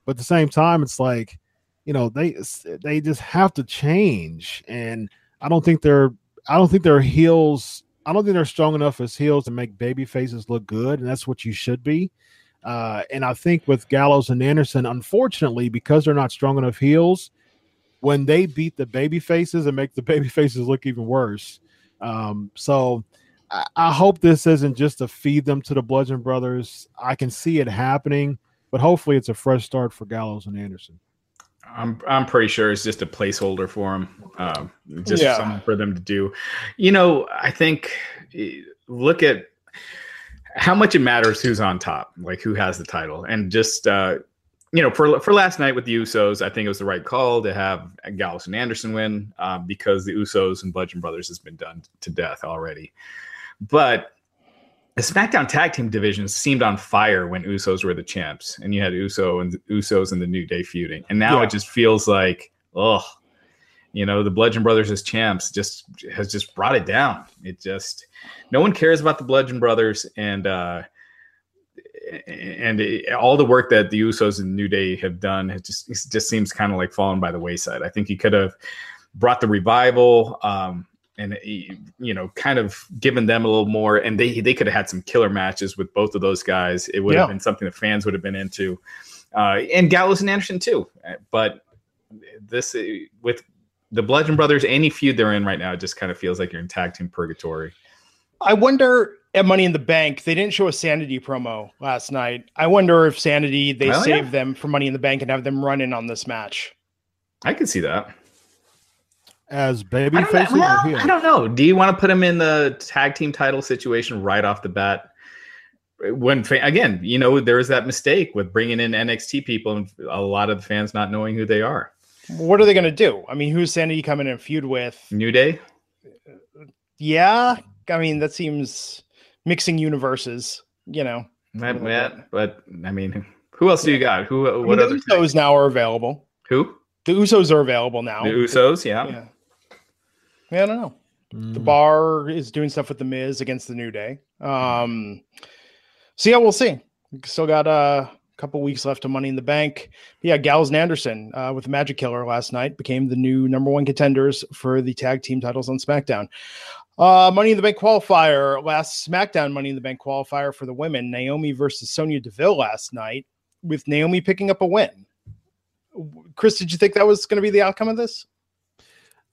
but at the same time, it's like, you know, they they just have to change, and I don't think they're I don't think their heels I don't think they're strong enough as heels to make baby faces look good, and that's what you should be. Uh, and I think with Gallows and Anderson, unfortunately, because they're not strong enough heels, when they beat the baby faces and make the baby faces look even worse. Um, so I, I hope this isn't just to feed them to the Bludgeon Brothers. I can see it happening, but hopefully it's a fresh start for Gallows and Anderson. I'm I'm pretty sure it's just a placeholder for them, um, just yeah. something for them to do. You know, I think eh, look at how much it matters who's on top, like who has the title, and just uh, you know, for for last night with the Usos, I think it was the right call to have Gallows and Anderson win um, because the Usos and Bludgeon Brothers has been done to death already. But the SmackDown Tag Team division seemed on fire when Usos were the champs, and you had Uso and Usos and the New Day feuding, and now yeah. it just feels like, oh, you know, the Bludgeon Brothers as champs just has just brought it down. It just no one cares about the Bludgeon Brothers, and uh, and it, all the work that the Usos and New Day have done, it just it just seems kind of like fallen by the wayside. I think he could have brought the revival. Um, and eh, you know, kind of given them a little more, and they they could have had some killer matches with both of those guys. It would yeah. have been something that fans would have been into, uh, and Gallows and Anderson too. Eh, but this eh, with the Bludgeon Brothers, any feud they're in right now, it just kind of feels like you're in tag team purgatory. I wonder at Money in the Bank, they didn't show a Sanity promo last night. I wonder if Sanity they oh, save yeah. them for Money in the Bank and have them run in on this match. I could see that as baby faces? Well, I don't know. Do you want to put him in the tag team title situation right off the bat? When again, you know, there was that mistake with bringing in NXT people and a lot of the fans not knowing who they are. What are they going to do? I mean, who's Sanity coming in feud with? New Day. Yeah, I mean that seems mixing universes. You know, that, that, but I mean, who else do you got? Who? What I mean, other? Usos now are available. Who? The Usos are available now. The Usos, yeah. yeah. Yeah, I don't know. Mm. The bar is doing stuff with the Miz against the New Day. Um, so yeah, we'll see. Still got a couple weeks left of Money in the Bank. But yeah, Gallows and Anderson uh, with the Magic Killer last night became the new number one contenders for the tag team titles on SmackDown. Uh, Money in the Bank qualifier, last SmackDown Money in the Bank qualifier for the women, Naomi versus Sonya Deville last night, with Naomi picking up a win. Chris, did you think that was going to be the outcome of this?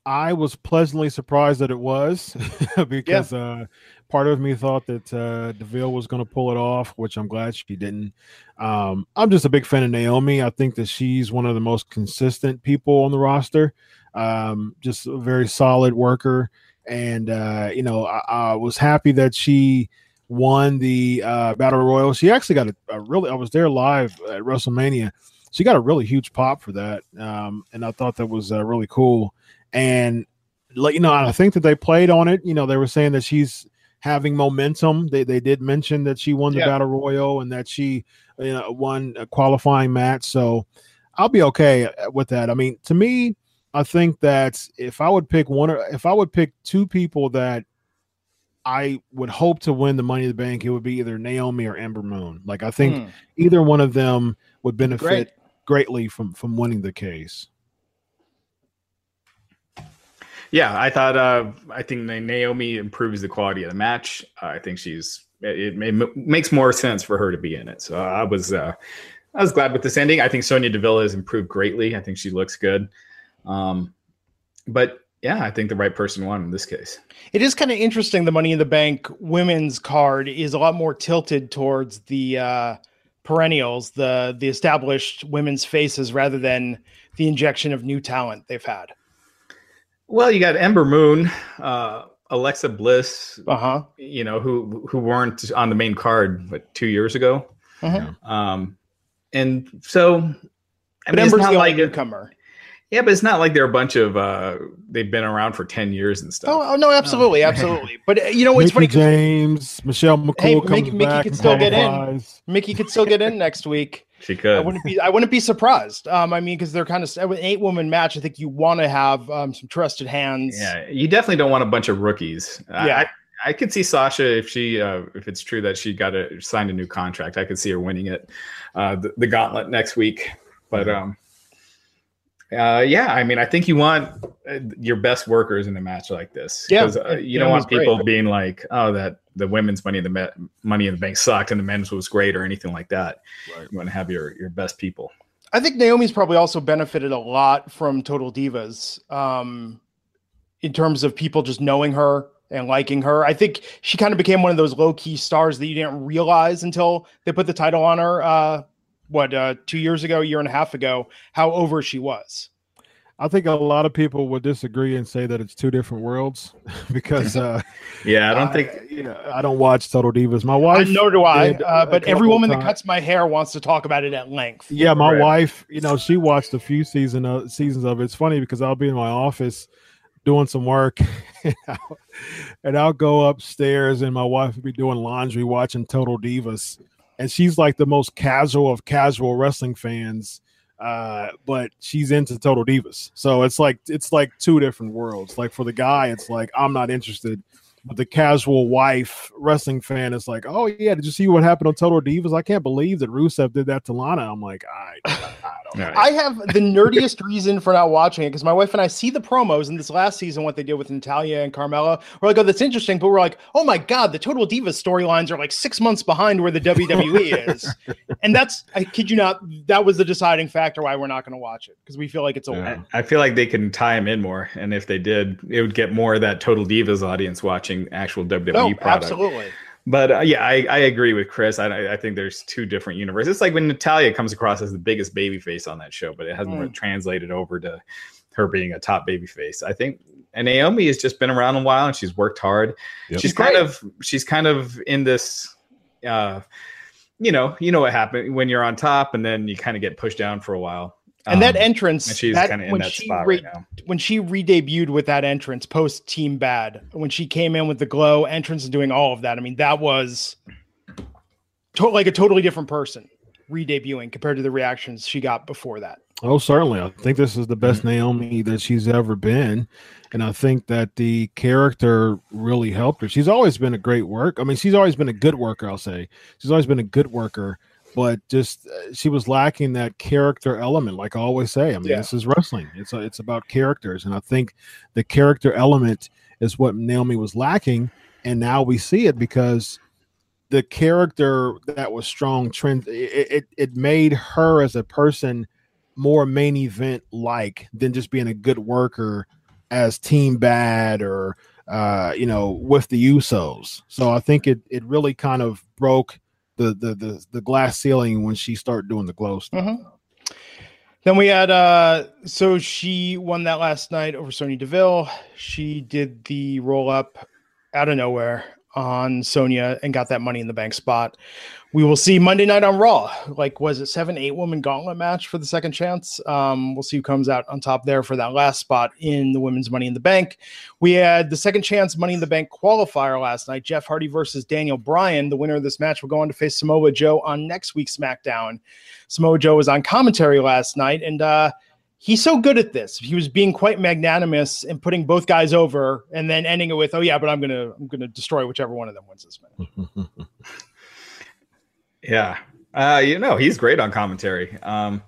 I was pleasantly surprised that it was because yeah. uh, part of me thought that uh, Deville was going to pull it off, which I'm glad she didn't. Um, I'm just a big fan of Naomi. I think that she's one of the most consistent people on the roster. Um, just a very solid worker, and uh, you know, I, I, was happy that she won the uh, battle royal. She actually got a, a really. I was there live at WrestleMania. She got a really huge pop for that, um, and I thought that was uh, really cool and let you know, I think that they played on it. You know, they were saying that she's having momentum. They they did mention that she won the yeah. battle royal and that she you know, won a qualifying match. So I'll be okay with that. I mean, to me, I think that if I would pick one, or if I would pick two people that I would hope to win the Money in the Bank, it would be either Naomi or Ember Moon. Like I think hmm. either one of them would benefit Great. greatly from from winning the case. Yeah, I thought. Uh, I think Naomi improves the quality of the match. Uh, I think she's. It, it, makes more sense for her to be in it. So I was. Uh, I was glad with this ending. I think Sonya Deville has improved greatly. I think she looks good. Um, but yeah, I think the right person won in this case. It is kind of interesting. The Money in the Bank women's card is a lot more tilted towards the uh, perennials, the the established women's faces, rather than the injection of new talent they've had. Well, you got Ember Moon, uh, Alexa Bliss, uh-huh. you know, who who weren't on the main card but two years ago. Uh-huh. Um, and so, I but mean, Ember's not like a newcomer. Yeah, but it's not like they're a bunch of uh they've been around for 10 years and stuff. Oh, oh no, absolutely, absolutely. But uh, you know, it's Mickie funny. 'cause James, Michelle McCool Hey, comes Mickie- Mickie could still get in. Mickie could still get in next week. She could. I wouldn't be. I wouldn't be surprised. Um, I mean, because they're kind of an eight woman match. I think you want to have um, some trusted hands. Yeah, you definitely don't want a bunch of rookies. Yeah. I, I could see Sasha if she uh, if it's true that she got a signed a new contract. I could see her winning it, uh, the, the gauntlet next week. But um, uh, yeah, I mean, I think you want uh, your best workers in a match like this. Yeah, 'Cause, uh, and you don't want people great. being like, oh, that the women's money in the me- money in the bank sucked and the men's was great or anything like that. Right. You want to have your your best people. I think Naomi's probably also benefited a lot from Total Divas, um, in terms of people just knowing her and liking her. I think she kind of became one of those low key stars that you didn't realize until they put the title on her. Uh, what uh, two years ago, a year and a half ago, how over she was. I think a lot of people would disagree and say that it's two different worlds because uh, Yeah, I don't I- think. you know I don't watch Total Divas. My I, wife, nor do I. did Uh, but every couple woman that cuts my hair wants to talk about it at length. Yeah, my Right. wife, you know, she watched a few season uh, seasons of it. It's funny because I'll be in my office doing some work, and I'll, and I'll go upstairs, and my wife will be doing laundry, watching Total Divas, and she's like the most casual of casual wrestling fans. Uh, but she's into Total Divas, so it's like it's like two different worlds. Like for the guy, it's like I'm not interested. But the casual wife wrestling fan is like, oh yeah, did you see what happened on Total Divas? I can't believe that Rusev did that to Lana. I'm like, I, I. Right. I have the nerdiest reason for not watching it because my wife and I see the promos in this last season, what they did with Natalya and Carmella. We're like, oh, that's interesting. But we're like, oh my God, the Total Divas storylines are like six months behind where the WWE is. And that's, I kid you not, that was the deciding factor why we're not going to watch it because we feel like it's old. I, I feel like they can tie them in more, and if they did, it would get more of that Total Divas audience watching actual WWE No, oh, product. absolutely. But uh, yeah, I, I agree with Chris. I, I think there's two different universes. It's like when Natalya comes across as the biggest baby face on that show, but it hasn't Mm. really translated over to her being a top baby face. I think and Naomi has just been around a while and she's worked hard. Yep. She's kind of she's kind of in this uh you know, you know what happened when you're on top and then you kind of get pushed down for a while. And that Um, entrance, and she's that- kind of in when that she spot re- right now. when she re-debuted with that entrance post Team Bad, when she came in with the glow entrance and doing all of that, I mean, that was to- like a totally different person re-debuting compared to the reactions she got before that. Oh, certainly. I think this is the best Naomi that she's ever been. And I think that the character really helped her. She's always been a great work. I mean, she's always been a good worker, I'll say. She's always been a good worker, but just uh, she was lacking that character element, like I always say. I mean, Yeah. this is wrestling. It's a, it's about characters. And I think the character element is what Naomi was lacking. And now we see it because the character that was strong trend it, it, it made her as a person more main event like than just being a good worker as team bad or uh you know with the usos so i think it it really kind of broke the the the, the glass ceiling when she started doing the glow stuff Mhm. Then we had uh so she won that last night over Sonya Deville. She did the roll up out of nowhere on Sonya and got that money in the bank spot. We will see Monday night on Raw. Like was it seven, eight woman gauntlet match for the second chance? Um, we'll see who comes out on top there for that last spot in the women's money in the bank. We had the second chance money in the bank qualifier last night. Jeff Hardy versus Daniel Bryan. The winner of this match will go on to face Samoa Joe on next week's SmackDown. Samoa Joe was on commentary last night, and uh, he's so good at this. He was being quite magnanimous and putting both guys over, and then ending it with, "Oh yeah, but I'm gonna I'm gonna destroy whichever one of them wins this match." Yeah. Uh, you know, he's great on commentary. Um,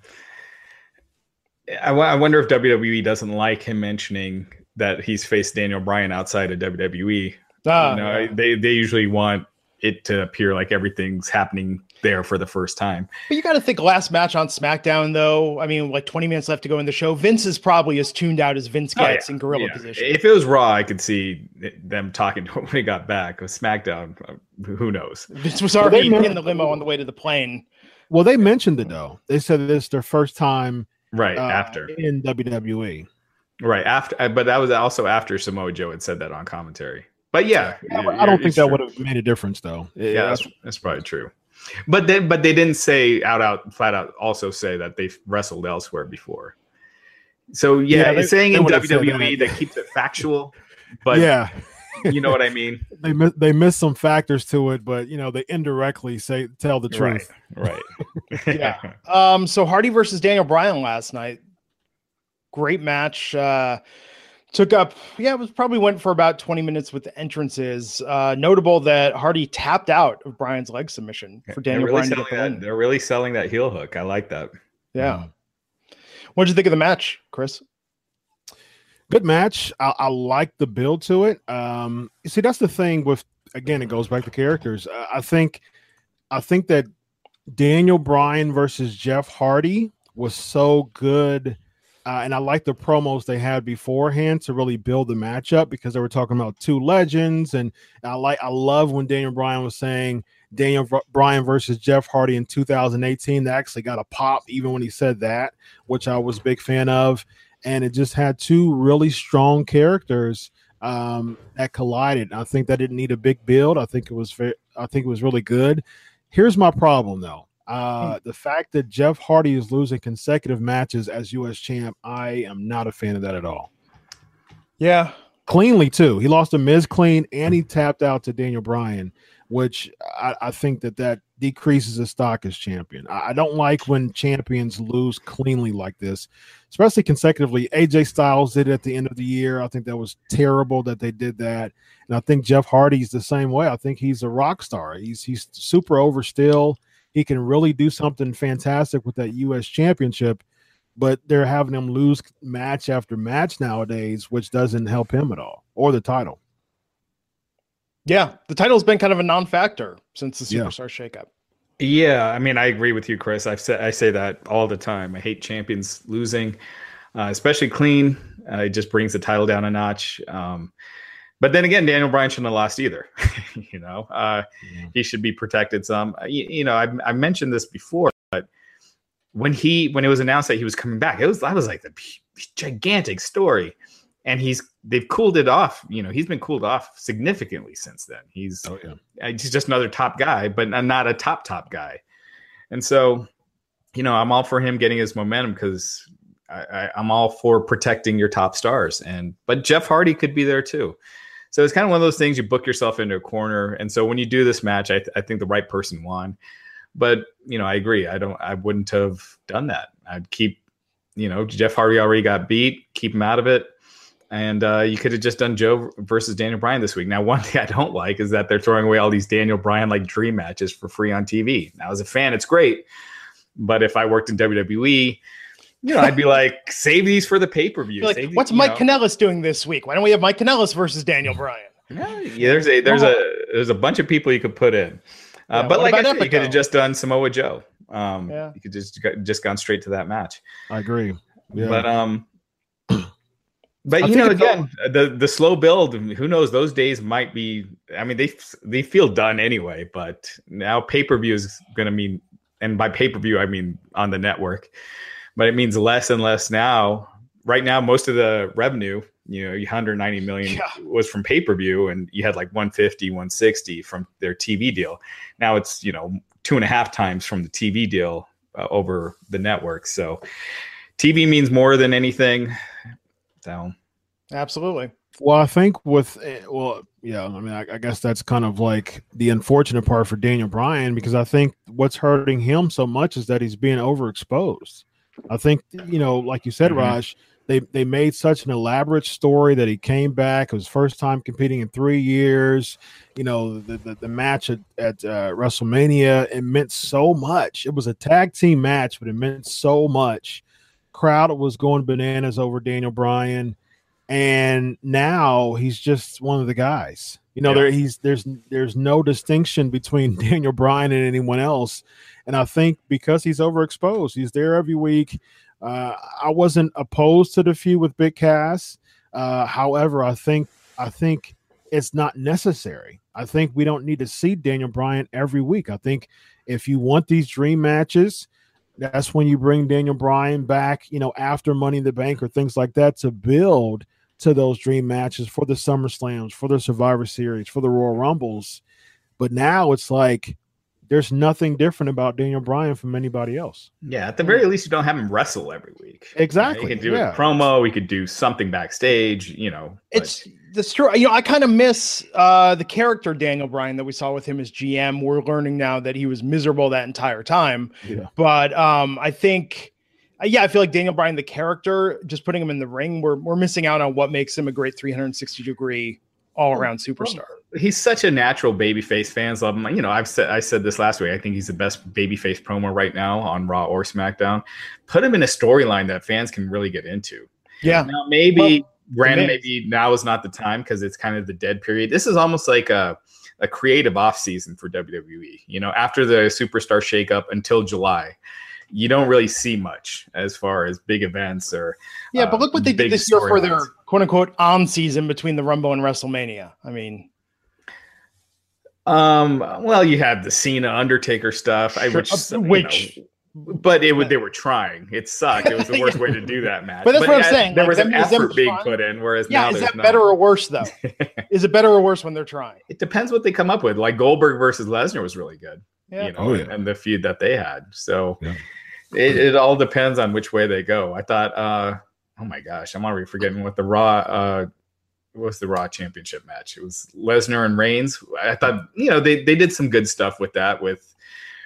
I, w- I wonder if WWE doesn't like him mentioning that he's faced Daniel Bryan outside of WWE. Ah, you know, yeah. they they usually want it to appear like everything's happening there for the first time. But you got to think last match on SmackDown, though. I mean, like 20 minutes left to go in the show. Vince is probably as tuned out as Vince Oh, yeah. gets in gorilla Yeah. position. If it was Raw, I could see them talking to him when he got back. With SmackDown, uh, who knows? Vince was already meant- in the limo on the way to the plane. well they mentioned it though they said that it's their first time Right uh, after, in wwe right after, uh, but that was also after Samoa Joe had said that on commentary. But yeah, i don't think that true. would have made a difference though yeah, that's, that's probably true. But then, but they didn't say out, out, flat out. Also say that they've wrestled elsewhere before. So yeah, yeah they, saying in WWE that. keeps it factual, but yeah, you know what I mean. they miss, they miss some factors to it, but you know they indirectly say tell the truth. Right. right. yeah. Um. So Hardy versus Daniel Bryan last night. Great match. Uh, took up yeah it was probably went for about 20 minutes with the entrances. Uh notable that hardy tapped out of bryan's leg submission for daniel really bryan to get that, they're really selling that heel hook. I like that. Yeah. What did you think of the match chris? Good match. I, I like the build to it. Um you see that's the thing with again it goes back to characters. Uh, i think i think that daniel bryan versus jeff hardy was so good uh, and I like the promos they had beforehand to really build the matchup because they were talking about two legends, and I like I love when Daniel Bryan was saying Daniel Bryan versus Jeff Hardy in 2018. They actually got a pop even when he said that, which I was a big fan of, and it just had two really strong characters um, that collided. I think that didn't need a big build. I think it was very, I think it was really good. Here's my problem though. Hmm. Uh, the fact that Jeff Hardy is losing consecutive matches as U.S. champ, I am not a fan of that at all. Yeah, cleanly too. He lost to Miz clean, and he tapped out to Daniel Bryan, which I, I think that that decreases his stock as champion. I, I, don't like when champions lose cleanly like this, especially consecutively. AJ Styles did it at the end of the year. I think that was terrible that they did that, and I think Jeff Hardy's the same way. I think he's a rock star. He's he's super over still he can really do something fantastic with that U.S. championship, but they're having him lose match after match nowadays, which doesn't help him at all or the title. Yeah, the title's been kind of a non-factor since the superstar yeah. shakeup. Yeah, I mean, I agree with you, Chris. I've said I say that all the time. I hate champions losing, uh, especially clean. Uh, it just brings the title down a notch. Um, but then again, Daniel Bryan shouldn't have lost either. you know, uh, yeah. he should be protected some. Uh, you, you know, I, I mentioned this before, but when he when it was announced that he was coming back, it was I was like the gigantic story, and he's they've cooled it off. You know, he's been cooled off significantly since then. He's oh, yeah. Uh, he's just another top guy, but not a top top guy. And so, you know, I'm all for him getting his momentum because i I, am all for protecting your top stars. And but Jeff Hardy could be there too. So it's kind of one of those things you book yourself into a corner. And so when you do this match, I, th- I think the right person won. But you know, I agree. I don't. I wouldn't have done that. I'd keep. You know, Jeff Hardy already got beat. Keep him out of it. And uh, you could have just done Joe versus Daniel Bryan this week. Now, one thing I don't like is that they're throwing away all these Daniel Bryan like dream matches for free on TV. Now, as a fan, it's great. But if I worked in WWE, you know, I'd be like, save these for the pay per view. Like, what's Mike know? Kanellis doing this week? Why don't we have Mike Kanellis versus Daniel Bryan? Yeah, yeah there's a there's a there's a bunch of people you could put in, uh, yeah, but like I said, you could have just done Samoa Joe. Um, yeah. you could just just gone straight to that match. I agree. Yeah. But um, but I you know, again, all... the the slow build. Who knows? Those days might be. I mean, they they feel done anyway. But now pay per view is going to mean, and by pay per view I mean on the network but it means less and less now. Right now, most of the revenue, you know, 190 million yeah. was from pay per view, and you had like 150, 160 from their TV deal. Now it's you know two and a half times from the TV deal uh, over the network. So TV means more than anything. So absolutely. Well, I think with eh, well, yeah, I mean, I, I, guess that's kind of like the unfortunate part for Daniel Bryan because I think what's hurting him so much is that he's being overexposed. I think you know, like you said, mm-hmm. Raj, they they made such an elaborate story that he came back. It was first time competing in three years. You know, the the, the match at, at uh, WrestleMania it meant so much. It was a tag team match, but it meant so much. Crowd was going bananas over Daniel Bryan, and now he's just one of the guys. You know, yeah. there he's there's there's no distinction between Daniel Bryan and anyone else. And I think because he's overexposed, he's there every week. Uh, I wasn't opposed to the feud with Big Cass. Uh, however, I think I think it's not necessary. I think we don't need to see Daniel Bryan every week. I think if you want these dream matches, that's when you bring Daniel Bryan back, you know, after Money in the Bank or things like that to build to those dream matches for the Summer Slams, for the Survivor Series, for the Royal Rumbles. But now it's like there's nothing different about Daniel Bryan from anybody else. Yeah, at the very least, you don't have him wrestle every week. Exactly. You could do yeah. a promo. We could do something backstage. You know, but- It's the true. You know, I kind of miss uh, the character Daniel Bryan that we saw with him as GM. We're learning now that he was miserable that entire time. Yeah. But um, I think, uh, yeah, I feel like Daniel Bryan, the character, just putting him in the ring, we're we're missing out on what makes him a great 360 degree all around superstar. He's such a natural babyface. Fans love him. You know, I've said I said this last week. I think he's the best babyface promo right now on Raw or SmackDown. Put him in a storyline that fans can really get into. Yeah. Now maybe Well, granted, maybe now is not the time because it's kind of the dead period. This is almost like a a creative off season for WWE. You know, after the superstar shakeup until July. You don't really see much as far as big events or Yeah, uh, but look what they did this year for their quote unquote on season between the Rumble and WrestleMania. I mean, Um. Well, you had the Cena Undertaker stuff, I, Sure, which, uh, you which- know, but it would they were trying. It sucked. It was the worst way to do that match. But that's what I'm saying, There like, was them- an effort being trying- put in, whereas yeah, now is there's that not. better or worse though? is it better or worse when they're trying? it depends what they come up with. Like Goldberg versus Lesnar was really good. Yeah. You know, Oh, yeah. and, and the feud that they had. So Yeah. it, it all depends on which way they go. I thought. uh Oh my gosh, I'm already forgetting what the Raw. uh what was the Raw Championship match? It was Lesnar and Reigns. I thought you know they they did some good stuff with that with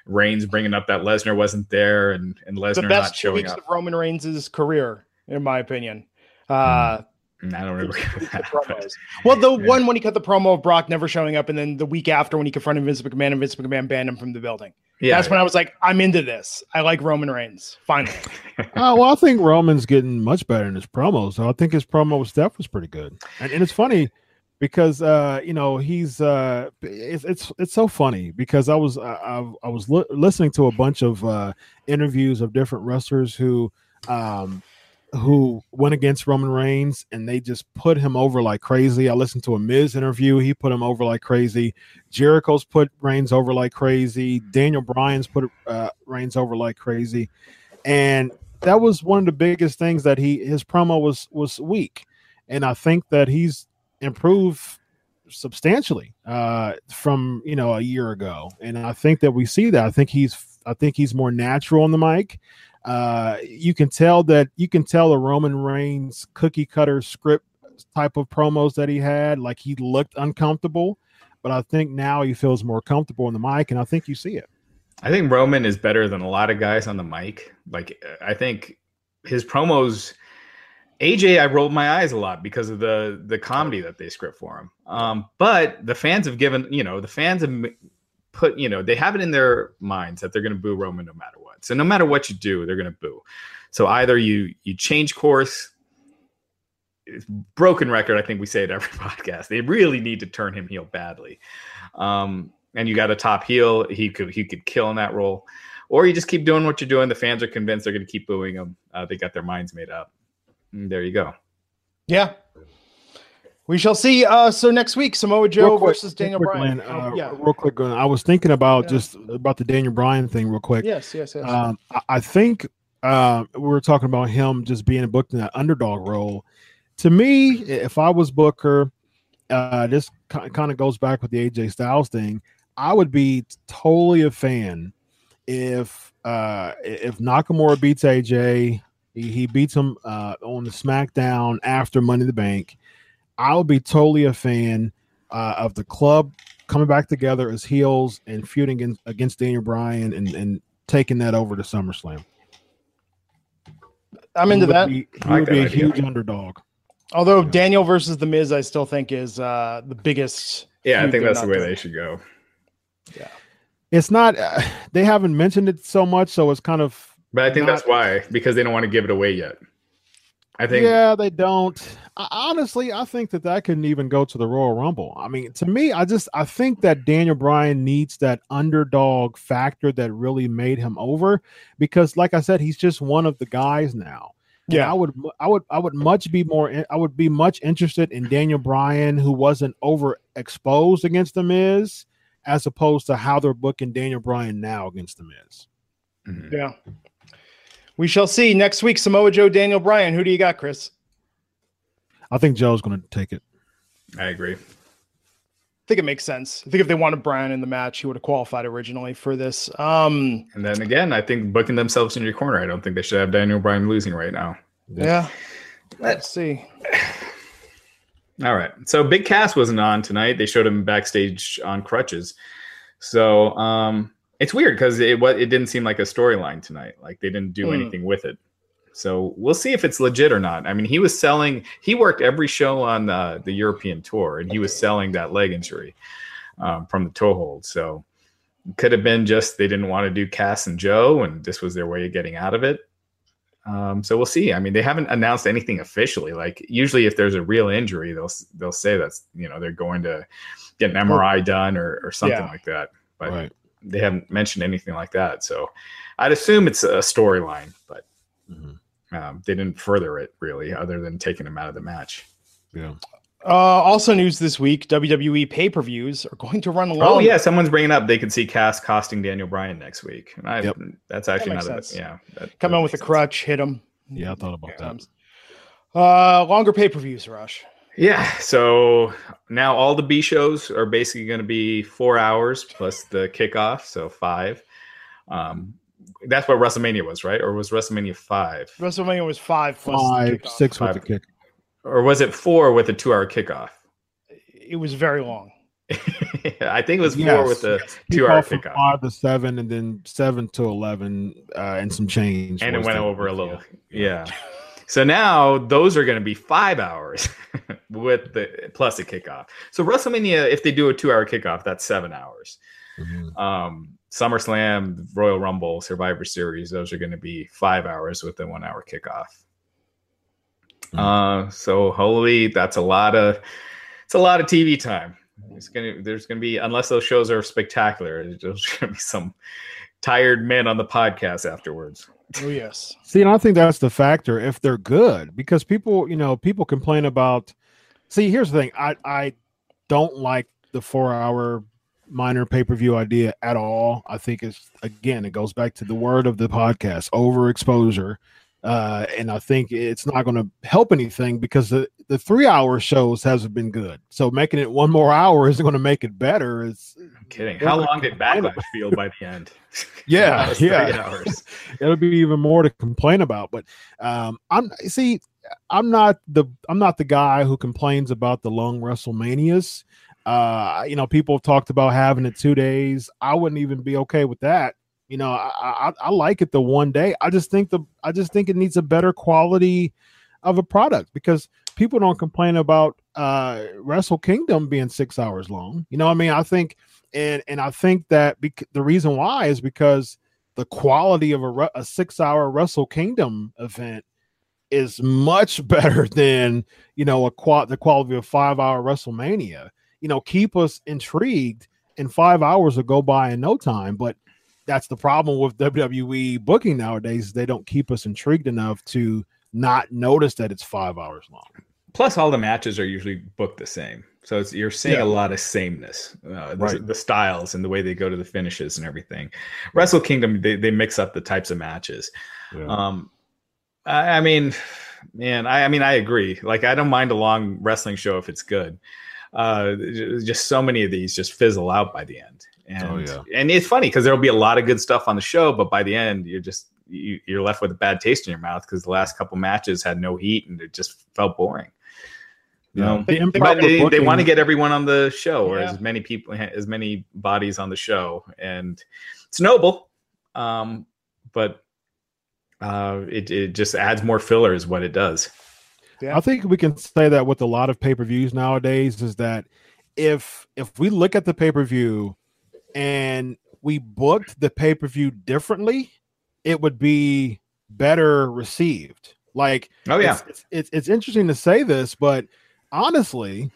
Reigns bringing up that Lesnar wasn't there and and the Lesnar not best two showing weeks up. of Roman Reigns' career, in my opinion. Uh, And I don't remember that. but- Well, the Yeah. one when he cut the promo of Brock never showing up, and then the week after when he confronted Vince McMahon and Vince McMahon banned him from the building. Yeah, That's when I was like, I'm into this. I like Roman Reigns. Finally. Uh, well, I think Roman's getting much better in his promos. So I think his promo with Steph was pretty good, and, and it's funny because uh, you know he's uh, it's it's it's so funny because I was I, I, I was li- listening to a bunch of uh, interviews of different wrestlers who um, who went against Roman Reigns and they just put him over like crazy. I listened to a Miz interview; he put him over like crazy. Jericho's put Reigns over like crazy. Daniel Bryan's put uh, Reigns over like crazy, and that was one of the biggest things that he his promo was was weak, and I think that he's improved substantially uh, from you know a year ago, and I think that we see that. I think he's I think he's more natural on the mic. Uh, you can tell that you can tell the Roman Reigns cookie cutter script type of promos that he had, like he looked uncomfortable, but I think now he feels more comfortable on the mic, and I think you see it. I think Roman is better than a lot of guys on the mic. Like I think his promos AJ I rolled my eyes a lot because of the the comedy that they script for him. Um but the fans have given, you know, the fans have put, you know, they have it in their minds that they're going to boo Roman no matter what. So no matter what you do, they're going to boo. So either you you change course broken record, I think we say it every podcast. They really need to turn him heel badly. Um and you got a top heel, he could he could kill in that role, or you just keep doing what you're doing. The fans are convinced they're going to keep booing him. Uh, they got their minds made up. And there you go. Yeah. We shall see. Uh, so next week, Samoa Joe quick, versus Daniel Bryan. Glenn, Oh, uh, yeah. real quick. Glenn, I was thinking about Yeah. just about the Daniel Bryan thing, real quick. Yes, yes, yes. Um, I, I think uh, we were talking about him just being booked in that underdog role. To me, if I was Booker, uh, this kind of goes back with the AJ Styles thing. I would be totally a fan if uh, if Nakamura beats AJ, he, he beats him uh, on the SmackDown after Money in the Bank. I would be totally a fan uh, of the club coming back together as heels and feuding against, against Daniel Bryan and, and taking that over to SummerSlam. I'm into He that. Be, he I like would be a idea. huge underdog. Although Daniel versus The Miz, I still think is uh, the biggest. Yeah, I think that's the way doing. they should go. Yeah, it's not. Uh, they haven't mentioned it so much, so it's kind of. But I think Not- that's why because they don't want to give it away yet. I think yeah, they don't. I, honestly, I think that that couldn't even go to the Royal Rumble. I mean, to me, I just I think that Daniel Bryan needs that underdog factor that really made him over, because, like I said, he's just one of the guys now. And Yeah. I would, I would, I would much be more. I would be much interested in Daniel Bryan, who wasn't overexposed against the Miz, as opposed to how they're booking Daniel Bryan now against the Miz. Mhm. Yeah. We shall see next week. Samoa Joe, Daniel Bryan. Who do you got, Chris? I think Joe's going to take it. I agree. I think it makes sense. I think if they wanted Bryan in the match, he would have qualified originally for this. Um, and then again, I think booking themselves in your corner. I don't think they should have Daniel Bryan losing right now. Yeah. Let's see. All right. So Big Cass wasn't on tonight. They showed him backstage on crutches. So um it's weird because it what it didn't seem like a storyline tonight. Like they didn't do mm. anything with it. So we'll see if it's legit or not. I mean, he was selling. He worked every show on the, the European tour, and he was selling that leg injury um, from the toe hold. So could have been just they didn't want to do Cass and Joe, and this was their way of getting out of it. Um, so we'll see. I mean, they haven't announced anything officially. Like usually, if there's a real injury, they'll they'll say that's you know they're going to get an MRI done or, or something yeah. like that. But right. they haven't mentioned anything like that. So I'd assume it's a storyline, but Mm-hmm. Um, they didn't further it really, other than taking him out of the match. Yeah. Uh, also, news this week: WWE pay per views are going to run long. Oh yeah, someone's bringing up they could see Cass costing Daniel Bryan next week. I, yep. That's actually that not a yeah. That, Come in with sense. a crutch, hit him. Yeah, I thought about yeah. that. Uh, longer pay per views, Rush. Yeah, so now all the B shows are basically going to be four hours plus the kickoff, so five. Um, that's what WrestleMania was, right? Or was WrestleMania five? WrestleMania was five five six five. with the kick, or was it four with a two-hour kickoff? It was very long. I think it was four yes. with the two-hour kickoff. Five to seven, and then seven to eleven, uh, and some change. And it went over a little, yeah. yeah. So now those are going to be five hours with the plus a kickoff. So WrestleMania, if they do a two-hour kickoff, that's seven hours. Mm-hmm. Um, SummerSlam, Royal Rumble, Survivor Series, those are going to be five hours with a one hour kickoff. Mm-hmm. Uh, so holy, that's a lot of it's a lot of TV time. It's gonna there's gonna be unless those shows are spectacular, there's gonna be some tired men on the podcast afterwards. Oh yes. See, and I think that's the factor if they're good because people, you know, people complain about. See, here's the thing. I I don't like the four hour minor pay per view idea at all. I think it's again, it goes back to the word of the podcast, overexposure. Uh, and I think it's not going to help anything because the, the three hour shows hasn't been good. So making it one more hour isn't going to make it better. It's I'm kidding. How long did Backlash feel by the end? Yeah, yeah. Hours. It'll be even more to complain about. But um, I'm see, I'm not the I'm not the guy who complains about the long WrestleManias. Uh, you know, people have talked about having it two days. I wouldn't even be okay with that. You know, I, I, I like it the one day. I just think the I just think it needs a better quality of a product because people don't complain about uh Wrestle Kingdom being six hours long. You know, I mean, I think and and I think that bec- the reason why is because the quality of a, a six hour Wrestle Kingdom event is much better than you know a quad the quality of five hour WrestleMania you know, keep us intrigued. And five hours will go by in no time. But that's the problem with WWE booking nowadays. They don't keep us intrigued enough to not notice that it's five hours long. Plus, all the matches are usually booked the same. So it's, you're seeing yeah. a lot of sameness, uh, the, right. the, styles and the way they go to the finishes and everything. Wrestle Kingdom, they, they mix up the types of matches. Yeah. Um, I, I, mean, man, I, I mean, I agree. Like, I don't mind a long wrestling show if it's good uh, just so many of these just fizzle out by the end. Oh, and, oh, yeah. and it's funny because there'll be a lot of good stuff on the show, but by the end, you're just you, are left with a bad taste in your mouth because the last couple matches had no heat and it just felt boring. You know, the they, they, want to get everyone on the show, or yeah. as many people, as many bodies on the show, and it's noble. Um, but uh, it it just adds more filler, is what it does. Yeah. I think we can say that with a lot of pay-per-views nowadays is that if if we look at the pay-per-view and we booked the pay-per-view differently, it would be better received. Like oh yeah. It's, it's, it's, it's interesting to say this, but honestly,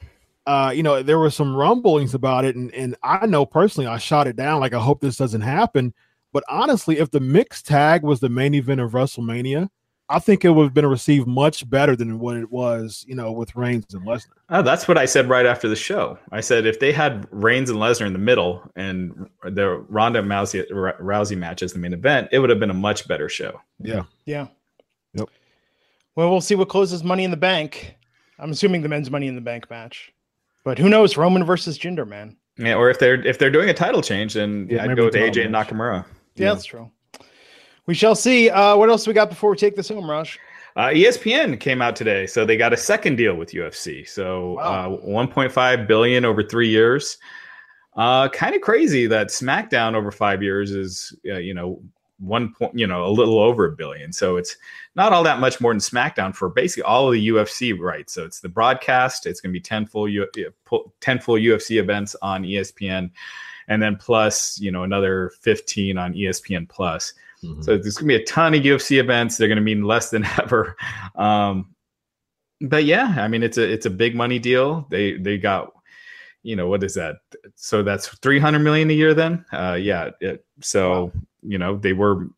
uh, you know, there were some rumblings about it, and, and I know personally I shot it down. Like, I hope this doesn't happen. But honestly, if the mixed tag was the main event of WrestleMania, I think it would have been received much better than what it was, you know, with Reigns and Lesnar. Oh, that's what I said right after the show. I said if they had Reigns and Lesnar in the middle and the Ronda Rousey, Rousey match as the main event, it would have been a much better show. Yeah. Yeah. Yep. Well, we'll see what closes Money in the Bank. I'm assuming the men's Money in the Bank match. But who knows? Roman versus Jinder, man. Yeah, or if they're if they're doing a title change, then Yeah, I'd go with AJ title and match. Nakamura. Yeah, that's true. We shall see. Uh, what else we got before we take this home, Raj? Uh, ESPN came out today, so they got a second deal with UFC. So Wow. uh, 1.5 billion over three years. Uh, kind of crazy that SmackDown over five years is uh, you know one point you know a little over a billion. So it's not all that much more than SmackDown for basically all of the UFC rights. So it's the broadcast. It's going to be 10 full U- 10 full UFC events on ESPN, and then plus you know another 15 on ESPN plus. So there's going to be a ton of UFC events. They're going to mean less than ever. Um, but yeah, I mean it's a it's a big money deal. They they got you know what is that? So that's 300 million a year then. Uh, yeah. It, so you know they were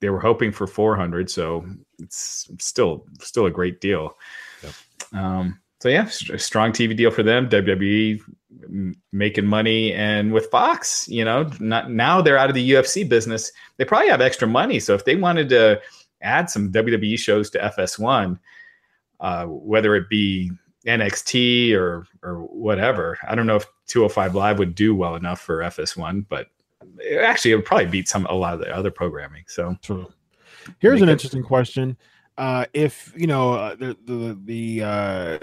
they were hoping for 400. So it's still still a great deal. Um, so yeah, st- strong TV deal for them. WWE m- making money, and with Fox, you know, not now they're out of the UFC business. They probably have extra money, so if they wanted to add some WWE shows to FS1, uh, whether it be NXT or or whatever, I don't know if 205 Live would do well enough for FS1, but it actually it would probably beat some a lot of the other programming. So True. Here's an interesting question. Uh, if you know uh, the the the uh,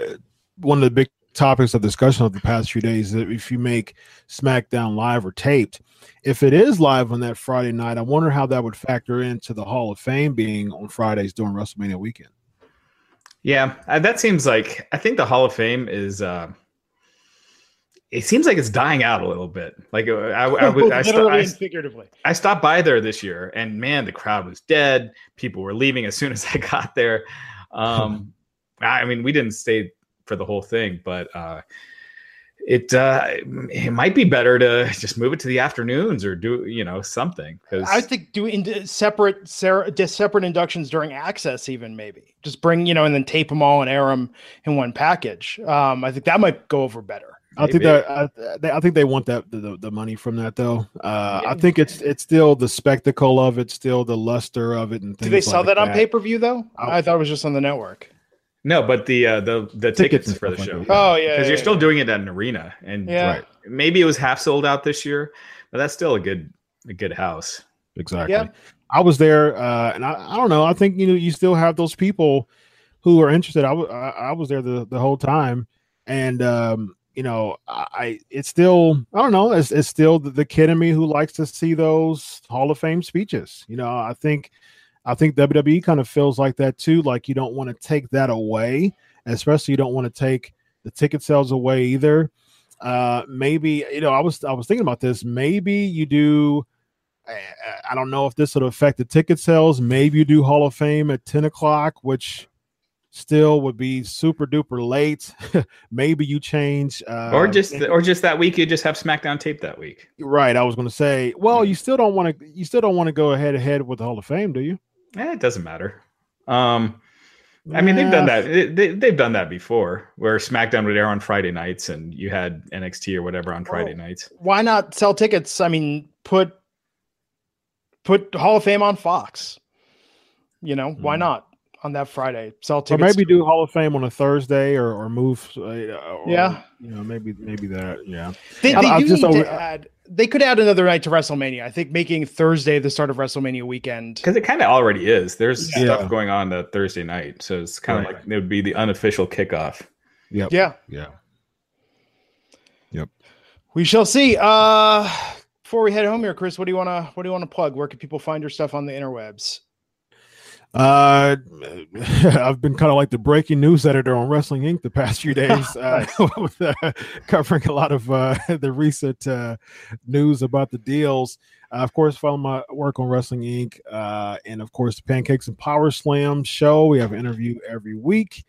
one of the big topics of discussion of the past few days is that if you make SmackDown live or taped, if it is live on that Friday night, I wonder how that would factor into the Hall of Fame being on Fridays during WrestleMania weekend. Yeah, uh, that seems like I think the Hall of Fame is. Uh, it seems like it's dying out a little bit. Like uh, I, I, I, sto- Literally I, figuratively. I stopped by there this year, and man, the crowd was dead. People were leaving as soon as I got there. Um, I mean, we didn't stay for the whole thing, but uh, it uh, it might be better to just move it to the afternoons or do you know something because I think do in separate separate inductions during access, even maybe just bring you know, and then tape them all and air them in one package. Um, I think that might go over better. I think that I, they- I think they want that the, the, the money from that though. Uh, I think it's it's still the spectacle of it, still the luster of it, and Do they things sell like that on pay per view though? I'll- I thought it was just on the network. No, but the uh, the the Tickets tickets, for the show like because that. Oh yeah, yeah, you're still doing it at an arena, and Yeah. Right. maybe it was half sold out this year, but that's still a good a good house. Exactly. Yeah. I was there, uh, and I, I don't know. I think you know you still have those people who are interested. I wa- I, I was there the, the whole time, and um, you know, I I- it's still I don't know. It's, it's still the, the kid in me who likes to see those Hall of Fame speeches. You know, I think I think WWE kind of feels like that too. Like you don't want to take that away, especially you don't want to take the ticket sales away either. Uh, maybe you know, I was I was thinking about this. Maybe you do. I, I don't know if this would affect the ticket sales. Maybe you do Hall of Fame at 10 o'clock, which still would be super duper late. Maybe you change, uh, or just or just that week you just have SmackDown tape that week. right. I was going to say, well, you still don't want to, you still don't want to go ahead ahead with the Hall of Fame, do you? Eh, it doesn't matter. Um, I mean, they've done that. They, they, they've done that before, where SmackDown would air on Friday nights, and you had NXT or whatever on Friday Oh. nights. Why not sell tickets? I mean, put put Hall of Fame on Fox. You know, why Mm. not on that Friday? Sell Or maybe do Hall of Fame on a Thursday, or or move. Uh, or, Yeah. you know, maybe maybe that. Yeah, They, they I do just need don't- to add. They could add another night to WrestleMania. I think making Thursday the start of WrestleMania weekend. Because it kind of already is. There's Yeah. stuff going on that Thursday night, so it's kind of Right. like it would be the unofficial kickoff. yep, Yeah, yeah. Yep. We shall see. Uh before we head home here, Chris, what do you want to what do you want to plug? Where can people find your stuff on the interwebs? Uh, I've been kind of like the breaking news editor on Wrestling Inc. the past few days, uh, with, uh, covering a lot of uh, the recent uh, news about the deals. Uh, of course, follow my work on Wrestling Inc. Uh, and of course, the Pancakes and Power Slam show. We have an interview every week.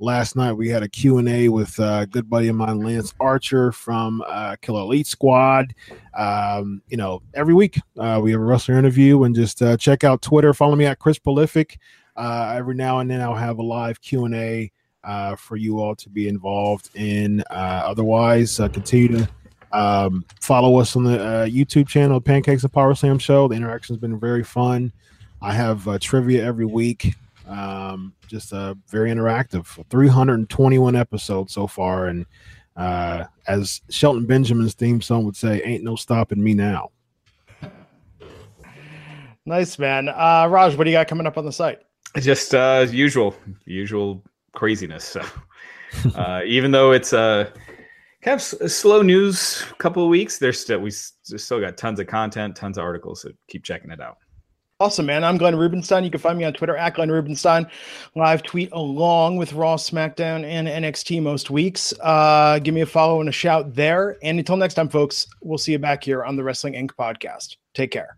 Last night we had a Q&A with a good buddy of mine, Lance Archer from uh, Killer Elite Squad um, you know, every week uh, we have a wrestler interview and just uh, check out Twitter. Follow me at Chris Prolific. Uh, every now and then I'll have a live Q and A uh, for you all to be involved in. Uh, otherwise, continue to um, follow us on the YouTube channel, Pancakes and Power Slam Show. The interaction's been very fun. I have trivia every week. Um, just uh, very interactive. 321 episodes so far, and Uh, as Shelton Benjamin's theme song would say, "Ain't no stopping me now." Nice man, uh, Raj. What do you got coming up on the site? Just uh, usual, usual craziness. So, uh, even though it's a uh, kind of a slow news couple of weeks, there's still we still got tons of content, tons of articles. So keep checking it out. Awesome, man. I'm Glenn Rubenstein. You can find me on Twitter at Glenn Rubenstein. Live tweet along with Raw, SmackDown, and NXT most weeks. Uh, give me a follow and a shout there. And until next time, folks, we'll see you back here on the Wrestling Inc. podcast. Take care.